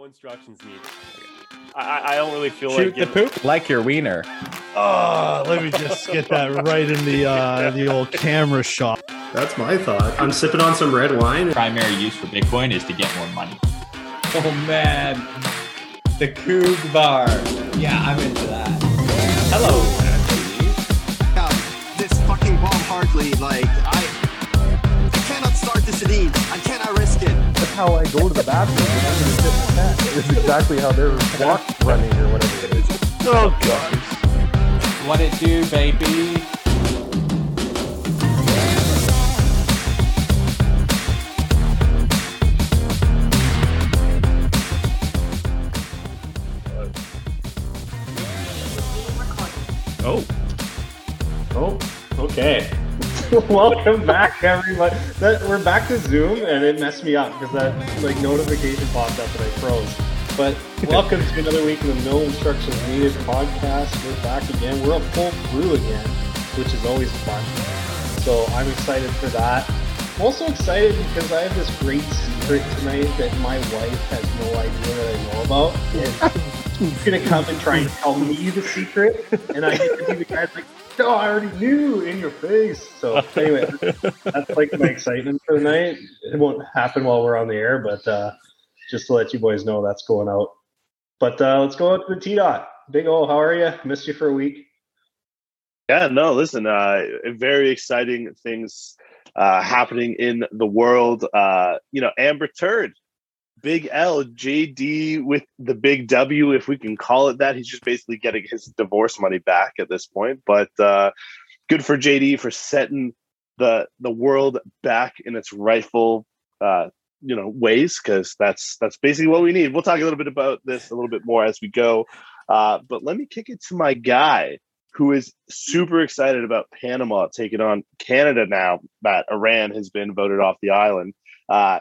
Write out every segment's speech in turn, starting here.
No instructions needed. I, I don't really feel Shoot like the poop like your wiener. Oh, let me just get that right in the uh, the old camera shot. That's my thought. I'm sipping on some red wine. primary use for Bitcoin is to get more money. Oh man, the Coog Bar. Yeah, I'm into that. Hello. out this fucking bomb hardly. Like I, I cannot start this at ease. I cannot risk it. That's how I go to the bathroom when I'm gonna sit in the tent. It's exactly how they're clock running or whatever it is. Oh god. What it do, baby? Oh. Oh, okay. Welcome back, everybody. That, we're back to Zoom, and it messed me up because that like notification popped up and I froze. But welcome to another week of the No Instructions Needed podcast. We're back again. We're a full crew again, which is always fun. So I'm excited for that. I'm also excited because I have this great secret tonight that my wife has no idea that I know about. And she's gonna come and try and tell me the secret, and I get to be the guy like, "No, I already knew in your face." So anyway, that's like my excitement for the night. It won't happen while we're on the air, but uh, just to let you boys know that's going out. But uh, let's go out to the T dot. Big O, how are you? Missed you for a week. Yeah, no, listen, uh, very exciting things uh, happening in the world. Uh, you know, Amber Turd, Big L, JD with the big W, if we can call it that. He's just basically getting his divorce money back at this point. But uh, good for JD for setting the the world back in its rightful uh, you know ways because that's that's basically what we need. We'll talk a little bit about this a little bit more as we go. Uh, but let me kick it to my guy who is super excited about Panama taking on Canada now that Iran has been voted off the island. Uh,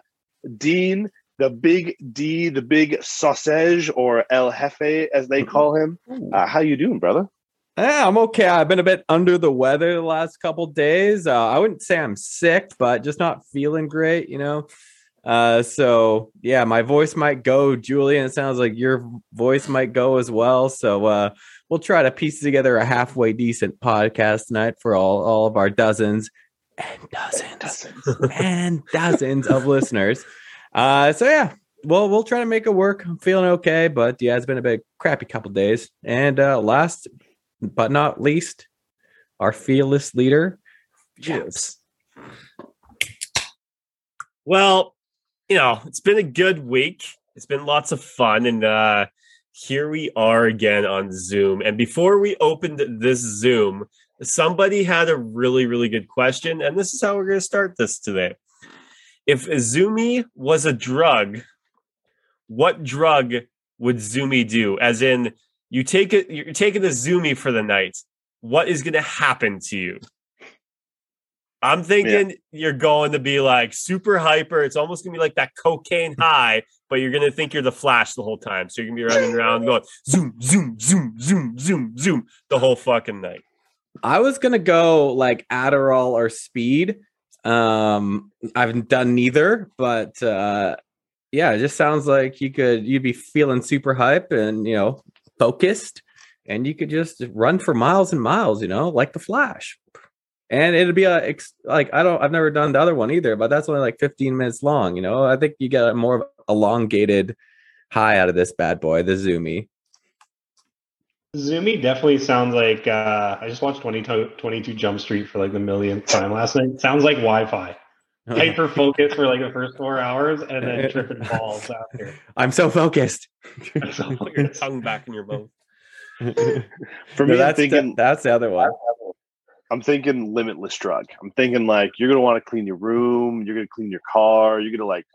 Dean, the big D, the big sausage or El Jefe as they call him. Uh, how you doing, brother? Yeah, I'm okay. I've been a bit under the weather the last couple days. Uh, I wouldn't say I'm sick, but just not feeling great, you know. Uh, so yeah, my voice might go, Julian. It sounds like your voice might go as well. So uh, we'll try to piece together a halfway decent podcast tonight for all all of our dozens and dozens and dozens of listeners. Uh, so yeah, well, we'll try to make it work. I'm feeling okay, but yeah, it's been a bit crappy couple days. And uh, last but not least, our fearless leader, James. Well, you know, it's been a good week. It's been lots of fun. And uh here we are again on Zoom. And before we opened this Zoom, somebody had a really, really good question. And this is how we're going to start this today. If Zoomy was a drug, what drug would Zoomy do? As in, you take it, you're taking the Zoomy for the night. What is going to happen to you? I'm thinking you're going to be like super hyper. It's almost gonna be like that cocaine high, but you're gonna think you're the Flash the whole time. So you're gonna be running around going zoom, zoom, zoom, zoom, zoom, zoom the whole fucking night. I was gonna go like Adderall or speed. Um, I've done neither, but uh, yeah, it just sounds like you could you'd be feeling super hype and you know focused, and you could just run for miles and miles, you know, like the Flash. And it'd be a ex- like I don't I've never done the other one either, but that's only like 15 minutes long. You know, I think you get a more elongated high out of this bad boy, the Zoomy. Zoomy definitely sounds like uh, I just watched 22, 22 Jump Street for like the millionth time last night. Sounds like Wi-Fi. Hyper focus for like the first four hours, and then tripping balls after. I'm so focused. That's Put your tongue back in your mouth. For me, I'm that's thinking the, that's the other one. I'm thinking limitless drug. I'm thinking like you're gonna want to clean your room, you're gonna clean your car, you're gonna like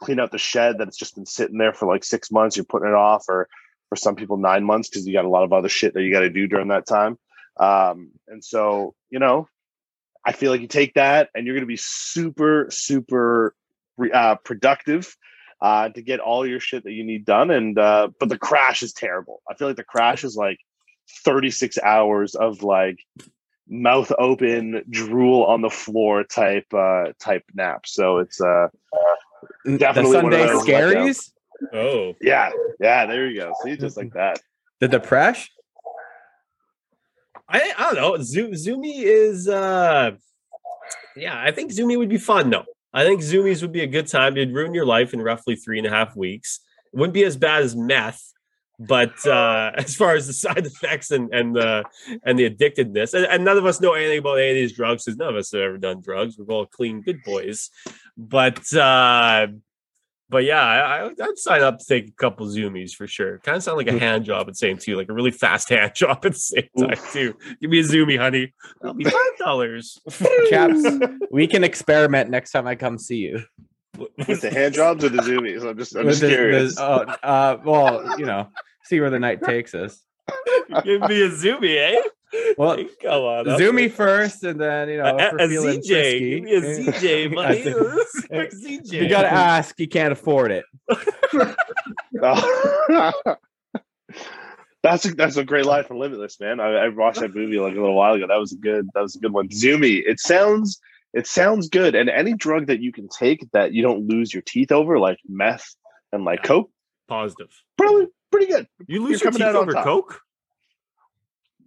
clean out the shed that's just been sitting there for like six months. You're putting it off, or for some people nine months because you got a lot of other shit that you got to do during that time. Um, and so you know, I feel like you take that and you're gonna be super super uh, productive. Uh, to get all your shit that you need done, and uh, but the crash is terrible. I feel like the crash is like 36 hours of like mouth open, drool on the floor type uh type nap. So it's uh the definitely of Sunday scaries. Oh, Yeah, yeah. There you go. See, just like that. The depression. I, I don't know. Zo- Zoomy is, uh, yeah, I think Zoomy would be fun though. I think Zoomies would be a good time. It'd ruin your life in roughly three and a half weeks. It wouldn't be as bad as meth, but uh, as far as the side effects and and the and the addictedness, and, and none of us know anything about any of these drugs because none of us have ever done drugs. We're all clean, good boys. But uh, but yeah, I, I- I'd sign up to take a couple zoomies for sure. Kind of sound like a hand job at the same too, like a really fast hand job at the same time too. Give me a zoomie, honey. That'll be five dollars. Chaps, we can experiment next time I come see you. With the hand jobs or the zoomies? I'm just, I'm With just the- the- curious. oh, uh, well, you know, see where the night takes us. Give me a zoomie, eh? Well, Come on, up. Zoomy first, and then you know, A, if a we're ZJ. Give me a ZJ, I buddy. think- Quick ZJ. you gotta ask. You can't afford it. That's a, that's a great line from Limitless, man. I, I watched that movie like a little while ago. That was a good that was a good one. Zoomy. It sounds it sounds good. And any drug that you can take that you don't lose your teeth over, like meth and like coke, Positive. probably pretty good. You lose You're your teeth on over coke?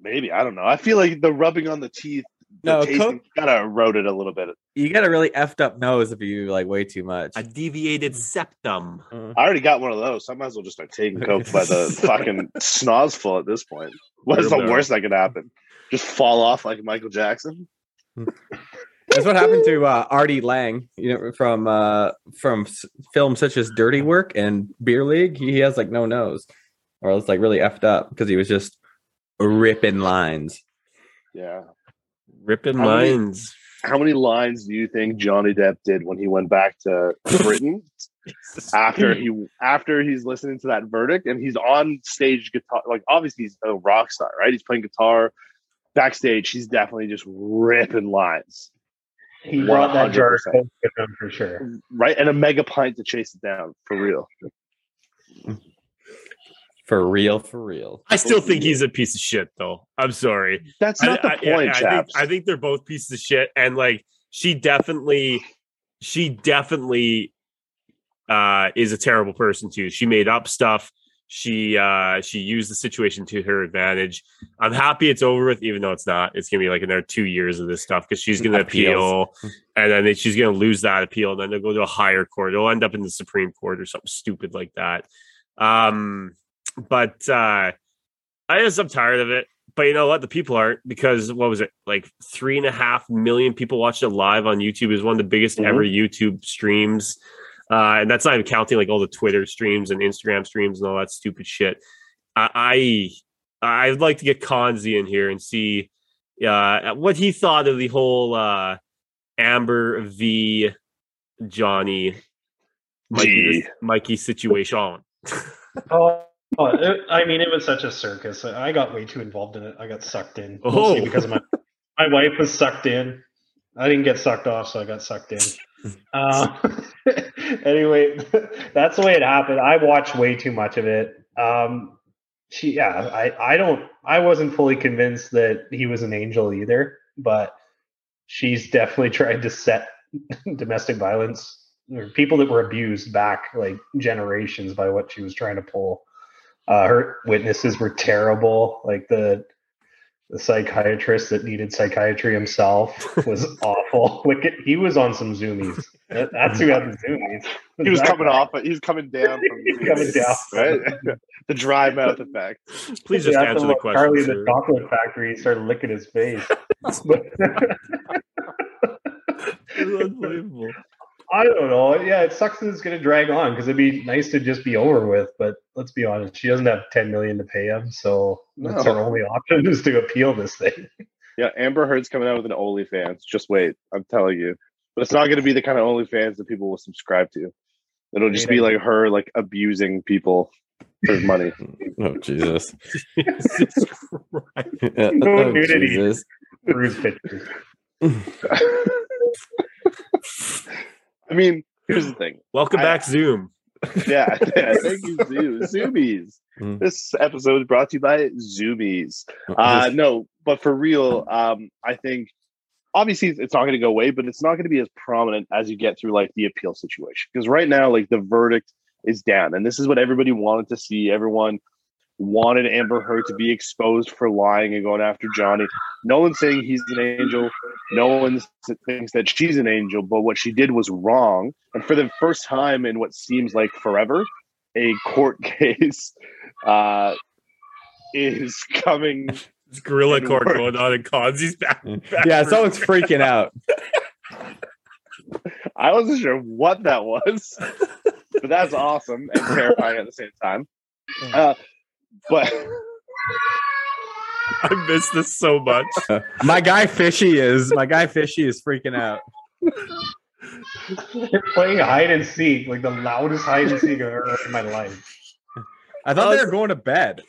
Maybe I don't know. I feel like the rubbing on the teeth, the No, tasting, coke- kind of eroded a little bit. You got a really effed up nose if you like way too much. A deviated septum. Uh, I already got one of those, so I might as well just start taking coke by the fucking snozful full at this point. What is the worst that could happen? Just fall off like Michael Jackson? That's what happened to uh, Artie Lange, you know, from uh, from s- films such as Dirty Work and Beer League. He has like no nose, or else like really effed up because he was just ripping lines. Yeah. Ripping How many- lines. How many lines do you think Johnny Depp did when he went back to Britain after he after he's listening to that verdict and he's on stage guitar like obviously he's a rock star, right? He's playing guitar backstage. He's definitely just ripping lines, He brought that jar 100%. Coke with him for sure. right? And a mega pint to chase it down for real. For real, for real. I still think he's a piece of shit, though. I'm sorry. That's not I, the point, I, I, think. I think they're both pieces of shit, and like she definitely, she definitely uh is a terrible person too. She made up stuff. She uh she used the situation to her advantage. I'm happy it's over with, even though it's not. It's gonna be like another two years of this stuff because she's gonna Appeals. appeal, and then she's gonna lose that appeal, and then they'll go to a higher court. It'll end up in the Supreme Court or something stupid like that. Um, but uh I guess I'm tired of it. But you know what? The people aren't because what was it like three and a half million people watched it live on YouTube. It was one of the biggest Mhm. ever YouTube streams. Uh, and that's not even counting like all the Twitter streams and Instagram streams and all that stupid shit. I, I I'd like to get Konzi in here and see uh, what he thought of the whole uh, Amber v Johnny Mikey, Mikey situation. Oh, oh, it, I mean, it was such a circus. I got way too involved in it. I got sucked in Oh. because of my my wife was sucked in. I didn't get sucked off, so I got sucked in. Uh, anyway, that's the way it happened. I watched way too much of it. Um, she, yeah, I, I don't, I wasn't fully convinced that he was an angel either, but she's definitely tried to set domestic violence or people that were abused back like generations by what she was trying to pull. Uh, her witnesses were terrible. Like the the psychiatrist that needed psychiatry himself was awful. Like it- he was on some zoomies. That- that's who had the zoomies. He was coming guy. off, but he's coming down from He's coming down. right? the dry mouth effect. Please just Yeah, answer the like question. Charlie the Chocolate Factory he started licking his face. Unbelievable. I don't know. Yeah, it sucks that it's going to drag on because it'd be nice to just be over with. But let's be honest, she doesn't have ten million to pay him, so that's her only option is to appeal this thing. Yeah, Amber Heard's coming out with an OnlyFans. Just wait, I'm telling you. But it's not going to be the kind of OnlyFans that people will subscribe to. It'll just be like her like abusing people for money. Oh Jesus! Jesus Christ. Oh, oh, nudity. Jesus. Bruise pictures. I mean, here's the thing. Welcome I- back, Zoom. Yeah, yeah thank you, Zoo. Zoomies. Mm. This episode is brought to you by Zoomies. Uh, no, but for real, um, I think obviously it's not going to go away, but it's not going to be as prominent as you get through like the appeal situation. Because right now, like the verdict is down. And this is what everybody wanted to see. Everyone wanted Amber Heard to be exposed for lying and going after Johnny. No one's saying he's an angel. No one thinks that she's an angel, but what she did was wrong. And for the first time in what seems like forever, a court case uh, is coming. It's gorilla court work. going on in Conzi's back. back Yeah, room. someone's freaking out. I wasn't sure what that was, but that's awesome and terrifying at the same time. Uh, but I miss this so much. My guy Fishy is my guy Fishy is freaking out. They're playing hide and seek, like the loudest hide and seek I've ever heard in my life. I thought they were going to bed.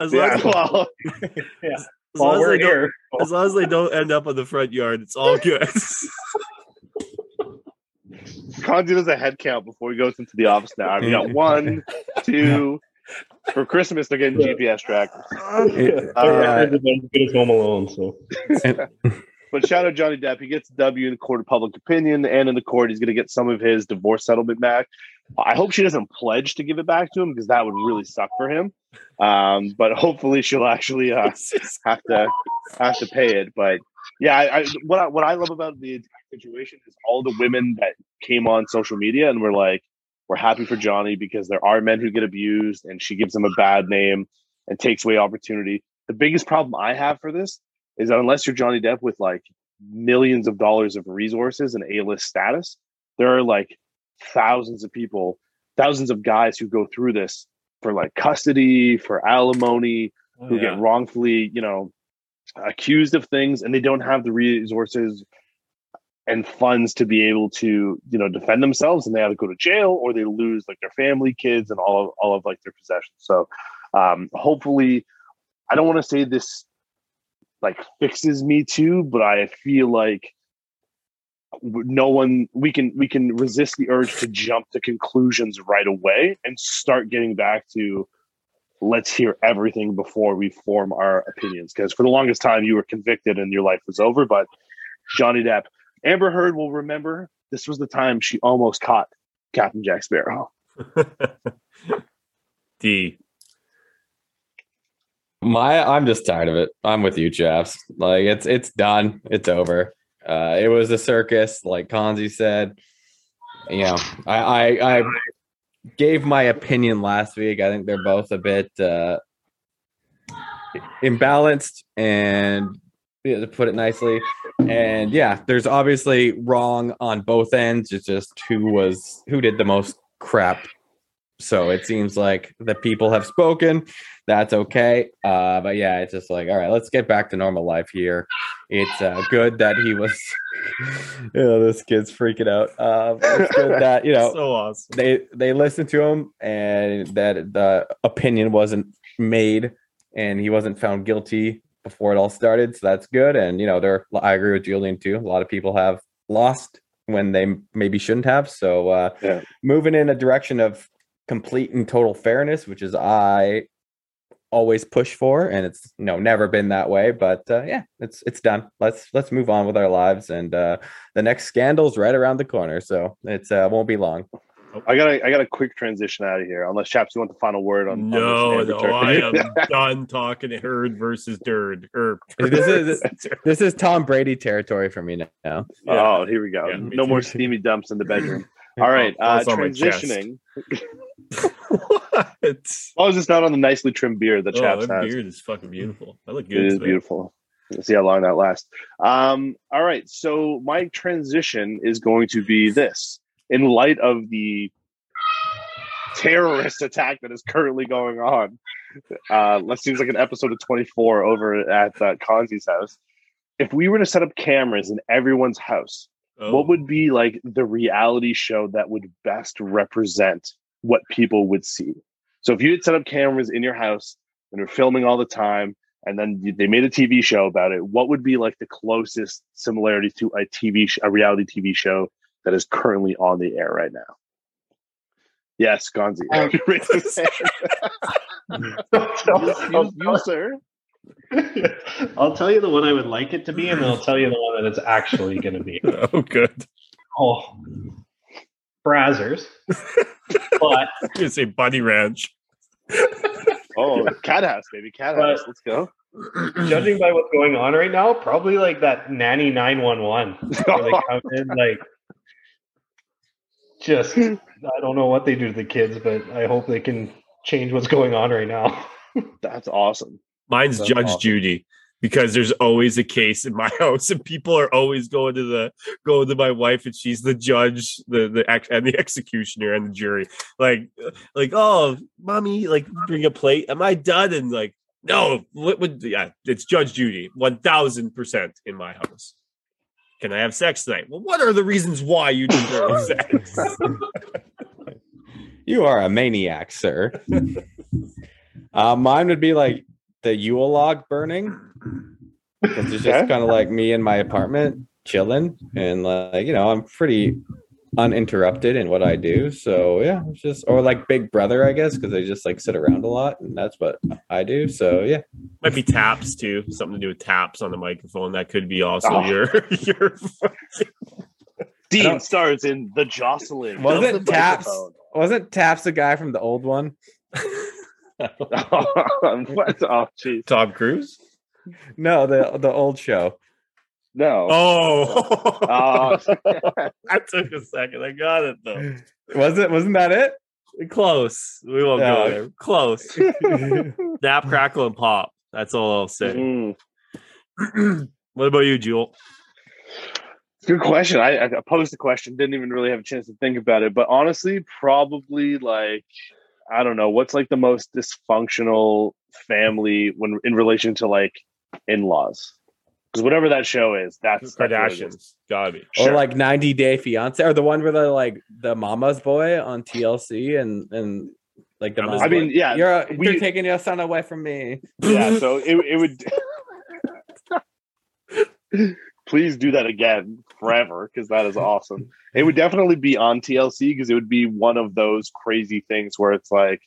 As long yeah, as, well, as long as we're they don't, here, as long as they don't end up on the front yard, it's all good. Conzi does a head count before he goes into the office now. We got one, two. For Christmas, they're getting GPS trackers. It- Uh, yeah. as good Home Alone. So But shout out Johnny Depp. He gets W in the court of public opinion, and in the court, he's going to get some of his divorce settlement back. I hope she doesn't pledge to give it back to him because that would really suck for him. Um, but hopefully, she'll actually uh, have to have to pay it. But yeah, I, I, what I, what I love about the situation is all the women that came on social media and were like, "We're happy for Johnny because there are men who get abused, and she gives them a bad name and takes away opportunity." The biggest problem I have for this is that unless you're Johnny Depp with like millions of dollars of resources and A-list status, there are like thousands of people, thousands of guys who go through this for like custody, for alimony, oh, who Yeah. get wrongfully, you know, accused of things and they don't have the resources and funds to be able to, you know, defend themselves and they to go to jail or they lose like their family, kids and all of all of like their possessions. So um hopefully I don't want to say this like fixes me too, but I feel like no one we can we can resist the urge to jump to conclusions right away and start getting back to let's hear everything before we form our opinions because for the longest time you were convicted and your life was over but johnny depp amber heard will remember this was the time she almost caught captain jack sparrow D. My I'm just tired of it. I'm with you, chaps. Like it's it's done. It's over. Uh it was a circus, like Kanzi said. You know, I I, I gave my opinion last week. I think they're both a bit uh imbalanced and yeah, to put it nicely. And yeah, there's obviously wrong on both ends. It's just who was who did the most crap. So it seems like the people have spoken that's okay. Uh, but yeah, it's just like, all right, let's get back to normal life here. It's uh, good that he was, you know, this kid's freaking out. Uh, it's good that you know so awesome. they they listened to him and that the opinion wasn't made and he wasn't found guilty before it all started. So that's good. And you know, there I agree with Julian too. A lot of people have lost when they maybe shouldn't have. So uh, Yeah. moving in a direction of complete and total fairness, which is I always push for and it's you know never been that way but uh, yeah it's it's done let's let's move on with our lives and uh the next scandal's right around the corner so it's uh won't be long i got a i got a quick transition out of here unless chaps you want the final word on on No, this no, I am done talking Herd versus Dirt. Or This is- this is tom brady territory for me now oh here we go Yeah, no too. more steamy dumps in the bedroom all right Oh, uh it's on my chest. transitioning what? as long as it's not on the nicely trimmed beard that Oh, chaps that has beard is fucking beautiful. I look good. It is today. beautiful. Let's see how long that lasts. Um, all right. So my transition is going to be this. In light of the terrorist attack that is currently going on, uh, that seems like an episode of 24 over at uh, Kanzi's house. If we were to set up cameras in everyone's house, Oh, what would be like the reality show that would best represent what people would see? So if you had set up cameras in your house and were filming all the time, and then they made a TV show about it, what would be like the closest similarity to a TV, sh- a reality TV show that is currently on the air right now? Yes, Gonzi. Um, Raise his hand. you, you, sir. I'll tell you the one I would like it to be, and then I'll tell you the one that it's actually going to be. oh, good. Oh, Brazzers, but I'm gonna say Bunny Ranch. Oh, cat house, baby, cat But- house. Let's go. judging by what's going on right now, probably like that nanny nine one one. Where they come in like just I don't know what they do to the kids, but I hope they can change what's going on right now. That's awesome. Mine's That's Judge awesome. Judy because there's always a case in my house, and people are always going to the going to my wife, and she's the judge, the the and the executioner and the jury. Like, like, oh, mommy, like, bring a plate. Am I done? And like, no, what would? Yeah, it's Judge Judy, one thousand percent in my house. Can I have sex tonight? Well, what are the reasons why you deserve sex? You are a maniac, sir. uh, mine would be like the Yule log burning. 'Cause It's just Okay. kind of like me in my apartment chilling, and like you know, I'm pretty uninterrupted in what I do. So yeah, it's just or like Big Brother, I guess, because I just like sit around a lot, and that's what I do. So yeah, Might be taps too, something to do with taps on the microphone. That could be also Oh. your your. Dean don't- stars in The Jocelyn. Was of it the Taps? microphone. wasn't Taps the guy from the old one? what? Oh, jeez. Tom Cruise. No, the the old show. No. Oh, Oh. that took a second. I got it though. Was it? Wasn't that it? Close. We won't go there. Close. Snap, crackle, and pop. That's all I'll say. Mm. what about you, Jewel? Good question. I, I posed the question, didn't even really have a chance to think about it. But honestly, probably like I don't know, what's like the most dysfunctional family when in relation to like in-laws? Because whatever that show is, that's that's what it is. Kardashians. Gotta be. Or like 90 Day Fiance, or the one where they're like the mama's boy on TLC, and and like the Mama's mama's I mean, boy, yeah, you're we- you're taking your son away from me. yeah. So it it would. Please do that again forever because that is awesome. It would definitely be on TLC because it would be one of those crazy things where it's like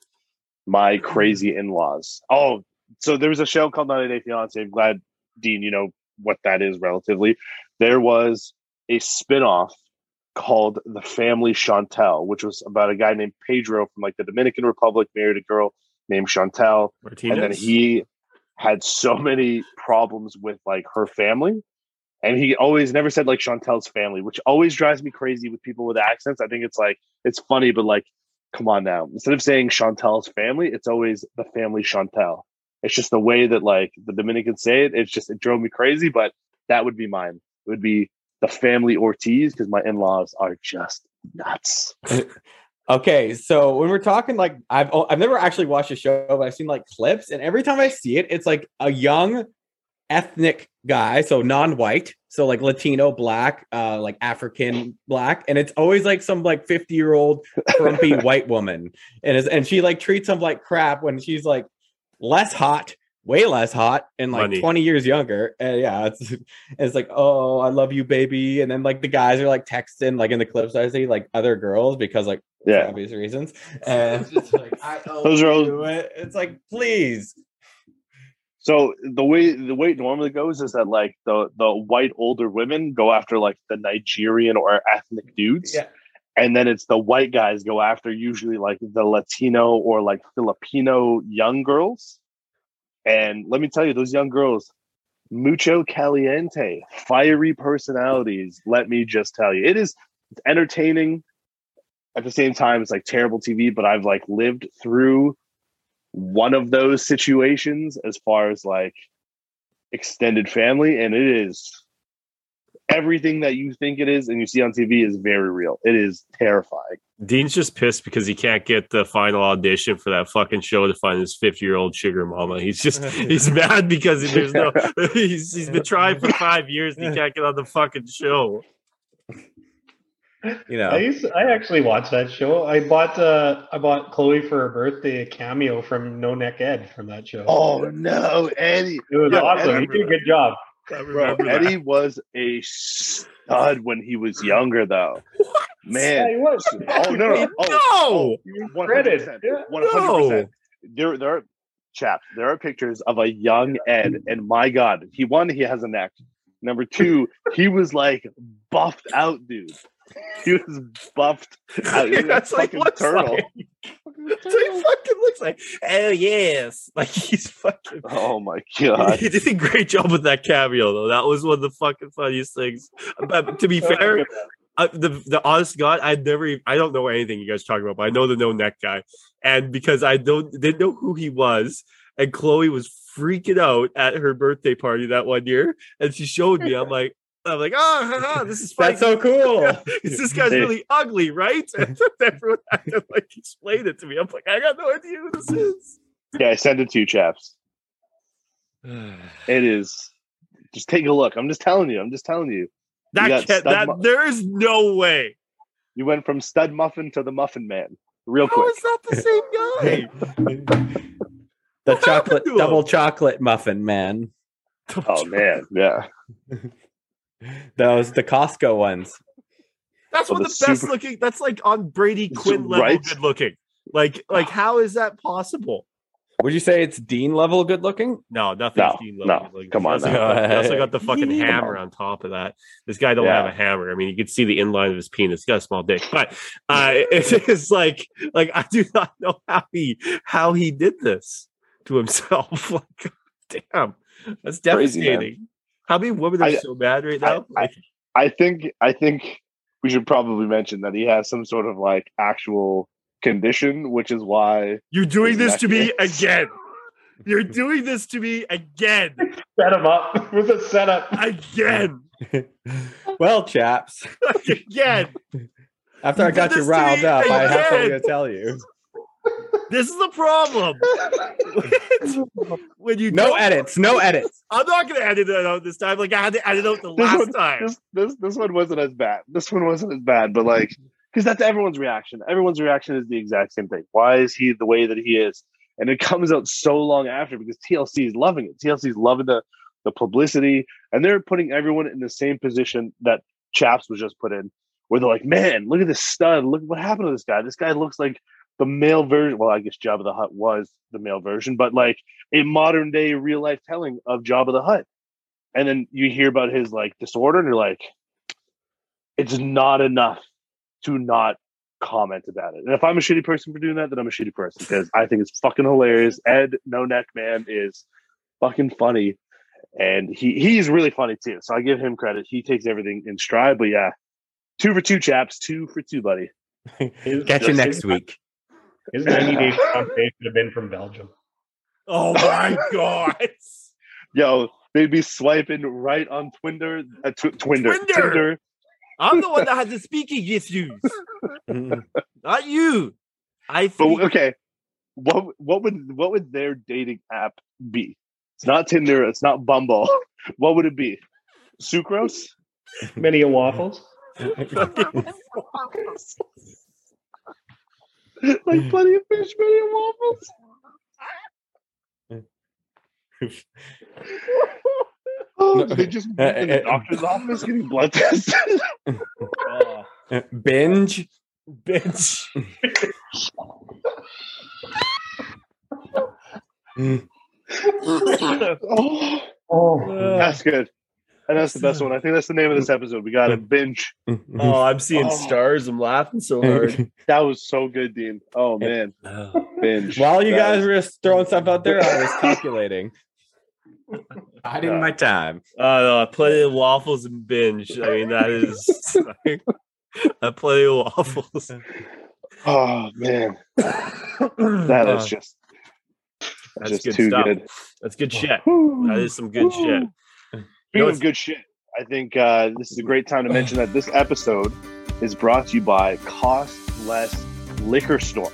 my crazy in-laws. Oh, so there was a show called 90 Day Fiance. I'm glad Dean, you know what that is relatively. There was a spin-off called The Family Chantel, which was about a guy named Pedro from like the Dominican Republic married a girl named Chantel Martinez. and then he had so many problems with like her family and he always never said like chantel's family which always drives me crazy with people with accents i think it's like it's funny but like come on now instead of saying chantel's family it's always the family chantel it's just the way that like the dominicans say it it's just it drove me crazy but that would be mine. It would be the family ortiz because my in-laws are just nuts. Okay, so when we're talking like I've oh, I've never actually watched the show, but I've seen like clips, and every time I see it, it's like a young ethnic guy, so non-white, so like Latino, black, uh, like African black, and it's always like some like fifty-year-old frumpy white woman, and is and she like treats him like crap when she's like less hot, way less hot, and like Money. twenty years younger. And yeah, it's it's like oh I love you, baby, and then like the guys are like texting like in the clips I see like other girls because like for yeah obvious reasons. And it's just like I owe Those are all- you it. It's like please. So the way the way it normally goes is that like the the white older women go after like the Nigerian or ethnic dudes, Yeah. And then it's the white guys go after usually like the Latino or like Filipino young girls. And let me tell you, those young girls, mucho caliente, fiery personalities. Let me just tell you, it is entertaining. At the same time, it's like terrible TV, but I've like lived through one of those situations as far as like extended family and it is everything that you think it is and you see on TV is very real. It is terrifying. Dean's just pissed because he can't get the final audition for that fucking show to find his 50 year old sugar mama. He's just he's mad because there's no he's he's been trying for five years and he can't get on the fucking show. You know. I used to, I actually watched that show. I bought uh I bought Chloe for her birthday a cameo from No Neck Ed from that show. Oh no, Eddie. it was yeah, awesome. Ed- He did a good job. I Bro, remember that. Eddie was a stud when he was younger though. Yeah, Man. he was. Oh no, no. Oh, oh, No! one Credit. hundred percent, one hundred percent. There, there are chaps, there are pictures of a young Ed, and my god, he one, he has a neck. Number two, he was like buffed out, dude. he was buffed. out. He was a That's like fucking looks turtle. like. That's what he fucking looks like. Oh yes, like he's fucking. Oh my god! He did a great job with that cameo though. That was one of the fucking funniest things. But to be fair, uh, the the honest God, I never, even, I don't know anything you guys are talking about, but I know the no neck guy, and because I don't didn't know who he was, and Chloe was freaking out at her birthday party that one year, and she showed me. I'm like, I'm like, oh, haha, this is funny. That's so cool. this guy's really ugly, right? And everyone had to like explain it to me. I'm like, I got no idea who this is. Yeah, I sent it to you, chaps. It is. Just take a look. I'm just telling you. I'm just telling you. That got can't, that mu- there is no way. You went from stud muffin to the muffin man, real How quick. is that the same guy? The What chocolate to him? double chocolate muffin man. Oh man, yeah. Those the Costco ones. That's Well, one of the the best super- looking. That's like on Brady Quinn level Right? good looking. Like, like how is that possible? Would you say it's Dean level good looking? No, nothing. No, no, come on Also now. got, he also got the fucking hammer on top of that. This guy don't Yeah. have a hammer. I mean, you can see the inline of his penis. He's got a small dick, but uh, it is like, like I do not know how he how he did this to himself. like, damn, that's Crazy, devastating. How many women are I- so bad right now? I- Like, I think I think we should probably mention that he has some sort of like actual condition, which is why You're doing this to me is- again. You're doing this to me again. Set him up with a setup. Again. Well, chaps, again. after I got you riled me up, I have something to tell you. This is the problem. when you No edits, no edits. I'm not gonna edit it out this time. Like I had to edit out the This last one- time. this this this one wasn't as bad. This one wasn't as bad, but like because that's everyone's reaction. Everyone's reaction is the exact same thing. Why is he the way that he is? And it comes out so long after because TLC is loving it. TLC is loving the the publicity, and they're putting everyone in the same position that Chaps was just put in, where they're like, "Man, look at this stud! Look what happened to this guy. This guy looks like the male version. Well, I guess Jabba the Hutt was the male version, but like a modern day real life telling of Jabba the Hutt. And then you hear about his like disorder, and you're like, it's not enough to not comment about it. And if I'm a shitty person for doing that, then I'm a shitty person because I think it's fucking hilarious. Ed No Neck Man is fucking funny. And he he's really funny too. So I give him credit. He takes everything in stride. But yeah, two for two chaps, two for two, buddy. Catch you next week. His 90 day campaign should have been from Belgium. Oh my god. Yo, they'd be swiping right on Twinder, uh, tw- Twinder, Twinder! Tinder. I'm the one that has the speaking issues. Not you. I But think okay, what what would what would their dating app be? It's not Tinder. It's not Bumble. What would it be? Sucrose. Many a waffles. Like plenty of fish, plenty of waffles. oh, they just Uh, in the uh, doctor's office getting blood tested. Binge. binge. oh, Oh, that's good. And that's the best one. I think that's the name of this episode. We got a binge. Oh, I'm seeing Oh. stars. I'm laughing so hard. That was so good, Dean. Oh man, binge. While you That guys was- were just throwing stuff out there, I was calculating. Hiding my time. Uh, no, plenty of waffles and binge. I mean, that is a plenty of waffles. Oh man, that is Uh, just that's just good too stuff. good. That's good shit. That is some good shit. Speaking know, of good shit, I think uh, this is a great time to mention that this episode is brought to you by Cost Less Liquor Store.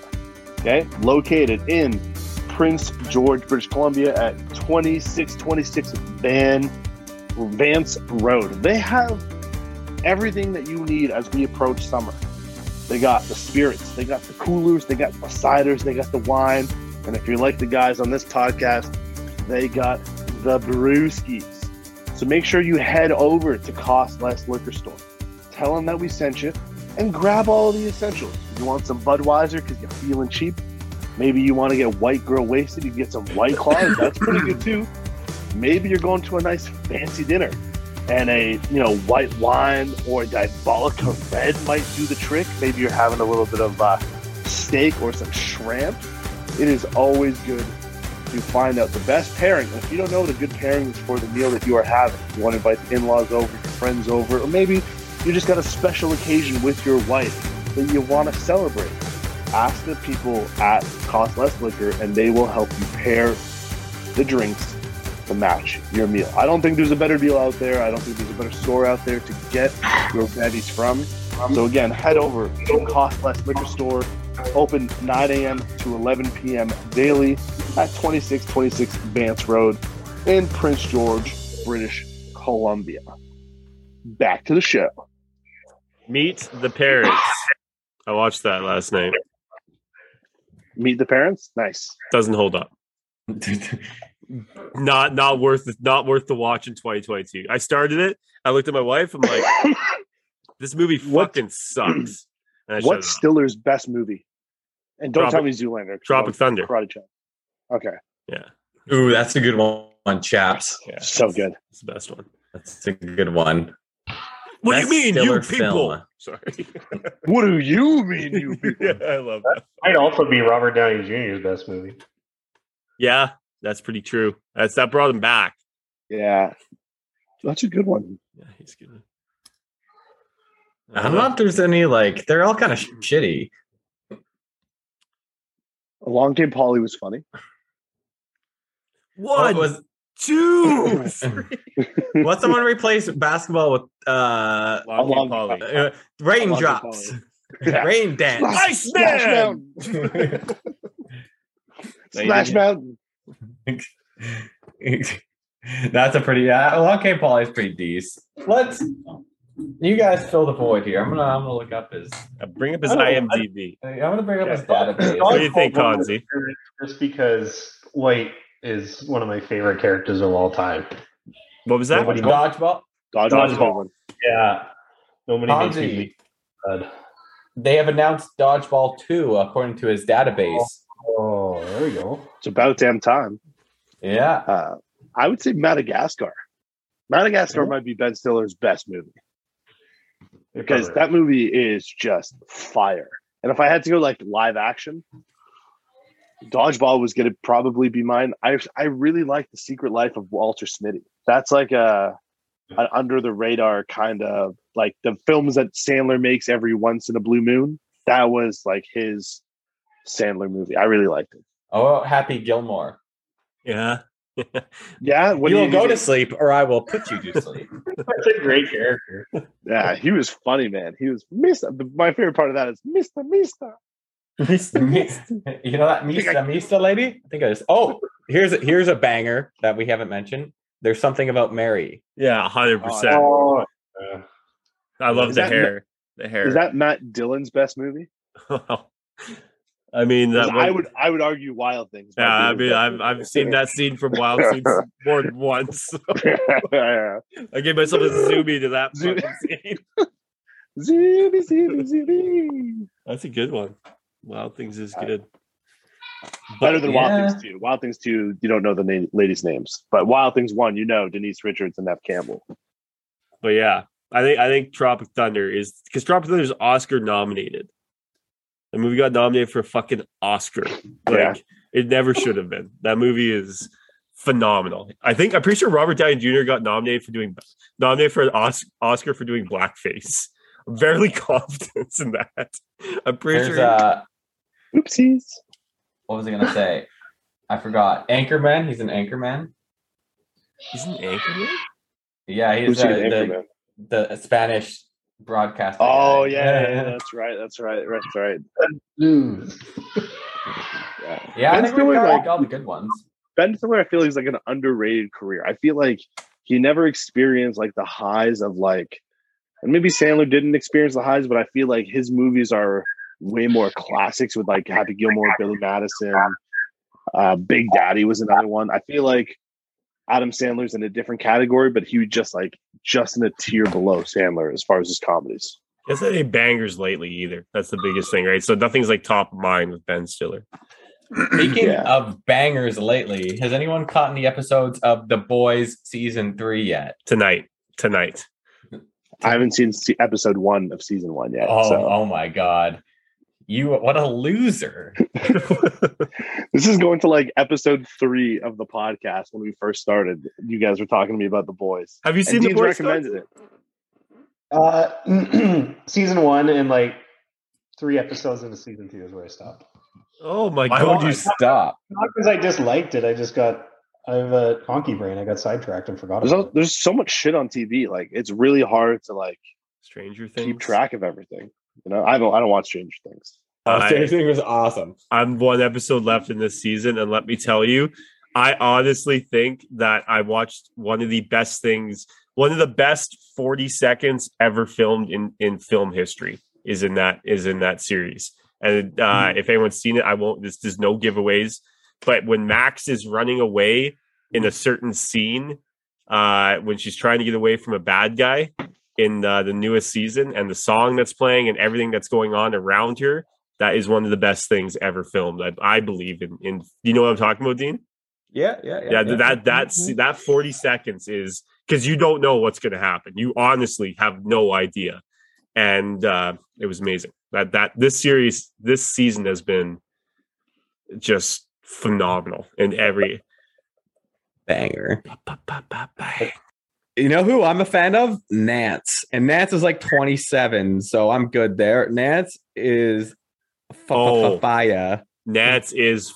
Okay, located in Prince George, British Columbia, at 2626 Van Vance Road. They have everything that you need as we approach summer. They got the spirits, they got the coolers, they got the ciders, they got the wine, and if you're like the guys on this podcast, they got the brewskis. So make sure you head over to Costless Liquor Store. Tell them that we sent you and grab all the essentials. You want some Budweiser because you're feeling cheap? Maybe you want to get white girl wasted, you get some white claws. That's pretty good too. Maybe you're going to a nice fancy dinner. and a you know white wine or a Diabolica red might do the trick. Maybe you're having a little bit of uh, steak or some shrimp. It is always good to find out the best pairing. If you don't know what a good pairing is for the meal that you are having, you want to invite the in-laws over, your friends over, or maybe you just got a special occasion with your wife that you want to celebrate. Ask the people at Costless Liquor, and they will help you pair the drinks to match your meal. I don't think there's a better deal out there. I don't think there's a better store out there to get your bevies from. So again, head over to Costless Liquor Store, open 9 a.m. to 11 p.m. daily at 2626 Vance Road in Prince George, British Columbia. Back to the show. Meet the Parents. I watched that last night. Meet the parents. Nice. Doesn't hold up. Not not worth not worth the watch in 2022. I started it. I looked at my wife. I'm like, this movie What- fucking sucks. And I shut it What's off. Stiller's best movie? And don't tell me Tropic- Zoolander. 'cause Tropic Thunder. Karate Chop. Okay. Yeah, Ooh, that's a good one, chaps. yeah, So good. It's the best one. That's a good one. What Best do you mean, you people? film. Sorry. What do you mean, you people? yeah, I love that. Might also be Robert Downey Jr.'s best movie. Yeah, that's pretty true. That's that brought him back. Yeah. That's a good one. Yeah, he's good. I don't know if there's any like they're all kind of shitty. Along Came Polly was funny. One, What was two, three. what's someone replace basketball with uh Long Game Along- Polly. uh, raindrops? Yeah. Rain dance. Splash Iceman! Mountain. They Splash Mountain. That's a pretty yeah. Along came Paul is pretty decent. Let's you guys fill the void here. I'm gonna I'm gonna look up his Uh, Bring up his I don't- IMDb. I'm gonna bring up his Yeah. database. What do you think, Conzi? Just because White is one of my favorite characters of all time. What was that? Nobody- Dodgeball. Dodgeball's a good Dodgeball. Yeah. Nobody makes me Ponzi. They have announced Dodgeball 2 according to his database. Oh, there we go. It's about damn time. Yeah. Uh, I would say Madagascar. Madagascar might be Ben Stiller's best movie because that movie is just fire. And if I had to go like live action, Dodgeball was going to probably be mine. I I really like The Secret Life of Walter Smitty. That's like a an under the radar kind of like the films that Sandler makes every once in a blue moon. That was like his Sandler movie. I really liked it. Oh, Happy Gilmore. Yeah. Yeah, when you he- will go to sleep, or I will put you to sleep. That's a great character. Yeah, he was funny, man. He was Mister. My favorite part of that is Mister Mister. Mister. You know that Mista Mister lady? I think it is. Oh, here's a, here's a banger that we haven't mentioned. There's something about Mary. Yeah, hundred oh, percent. Oh, yeah. I love Is the that hair. The hair. Is that Matt Dillon's best movie? I mean, that I would I would argue Wild Things. Yeah, I mean, I've I've seen that scene from Wild Scenes more than once. yeah. I gave myself a zoomie to that Zoom- fucking scene. Zoomy, zoomy, zoomy. That's a good one. Wild Things is good. Better than yeah. Wild Things Two. Wild Things Two, you don't know the name, ladies' names, but Wild Things One, you know Denise Richards and Neve Campbell. But yeah, I think I think Tropic Thunder is because Tropic Thunder is Oscar nominated. The movie got nominated for a fucking Oscar. Like Yeah. it never should have been. That movie is phenomenal. I think I'm pretty sure Robert Downey Jr. got nominated for doing nominated for an Os- Oscar for doing blackface. I'm very confident in that. I'm pretty There's sure. uh Oopsies. what was I gonna say? I forgot. Anchorman. He's an anchorman. He's an anchorman. Yeah, he's uh, he an the, the Spanish broadcaster. Oh yeah, yeah, yeah, that's right. That's right. That's right. Lose. Yeah. Yeah, I think we Stiller, got like- like all the good ones. Ben Stiller, I feel like is like an underrated career. I feel like he never experienced like the highs of like, and maybe Sandler didn't experience the highs, but I feel like his movies are way more classics with like Happy Gilmore, Billy Madison, uh, Big Daddy was another one. I feel like Adam Sandler's in a different category, but he was just like just in a tier below Sandler as far as his comedies. He hasn't any bangers lately either. That's the biggest thing, right? So nothing's like top of mind with Ben Stiller. Speaking Yeah. of bangers lately, has anyone caught any episodes of The Boys season three yet? Tonight, tonight. I haven't seen episode one of season one yet. Oh, so oh my god. You what a loser. this is going to like episode three of the podcast when we first started. You guys were talking to me about the boys. Have you And seen the Dean's boys? recommended it. Uh, season one and like three episodes into season two is where I stopped. Oh my Why god! would you stop? Not because I disliked it. I just got I have a honky brain. I got sidetracked and forgot There's, about al- there's so much shit on TV. Like it's really hard to like Stranger Things. keep track of everything. You know, I don't. I don't watch Stranger Things. I- Stranger Things was awesome. I'm one episode left in this season, and let me tell you, I honestly think that I watched one of the best things, one of the best 40 seconds ever filmed in in film history is in that is in that series. And uh, if anyone's seen it, I won't. This there's no giveaways. But when Max is running away in a certain scene, uh, when she's trying to get away from a bad guy in uh, the newest season, and the song that's playing and everything that's going on around her, that is one of the best things ever filmed. I, I believe in. In you know what I'm talking about, Dean? Yeah, yeah, yeah. Yeah, that that's that 40 seconds is because you don't know what's going to happen. You honestly have no idea, and uh, it was amazing. That that this series, this season has been just phenomenal in every. banger. You know who I'm a fan of? Nance. And Nance is like 27, so I'm good there. Nance is Oh. fire. Nance is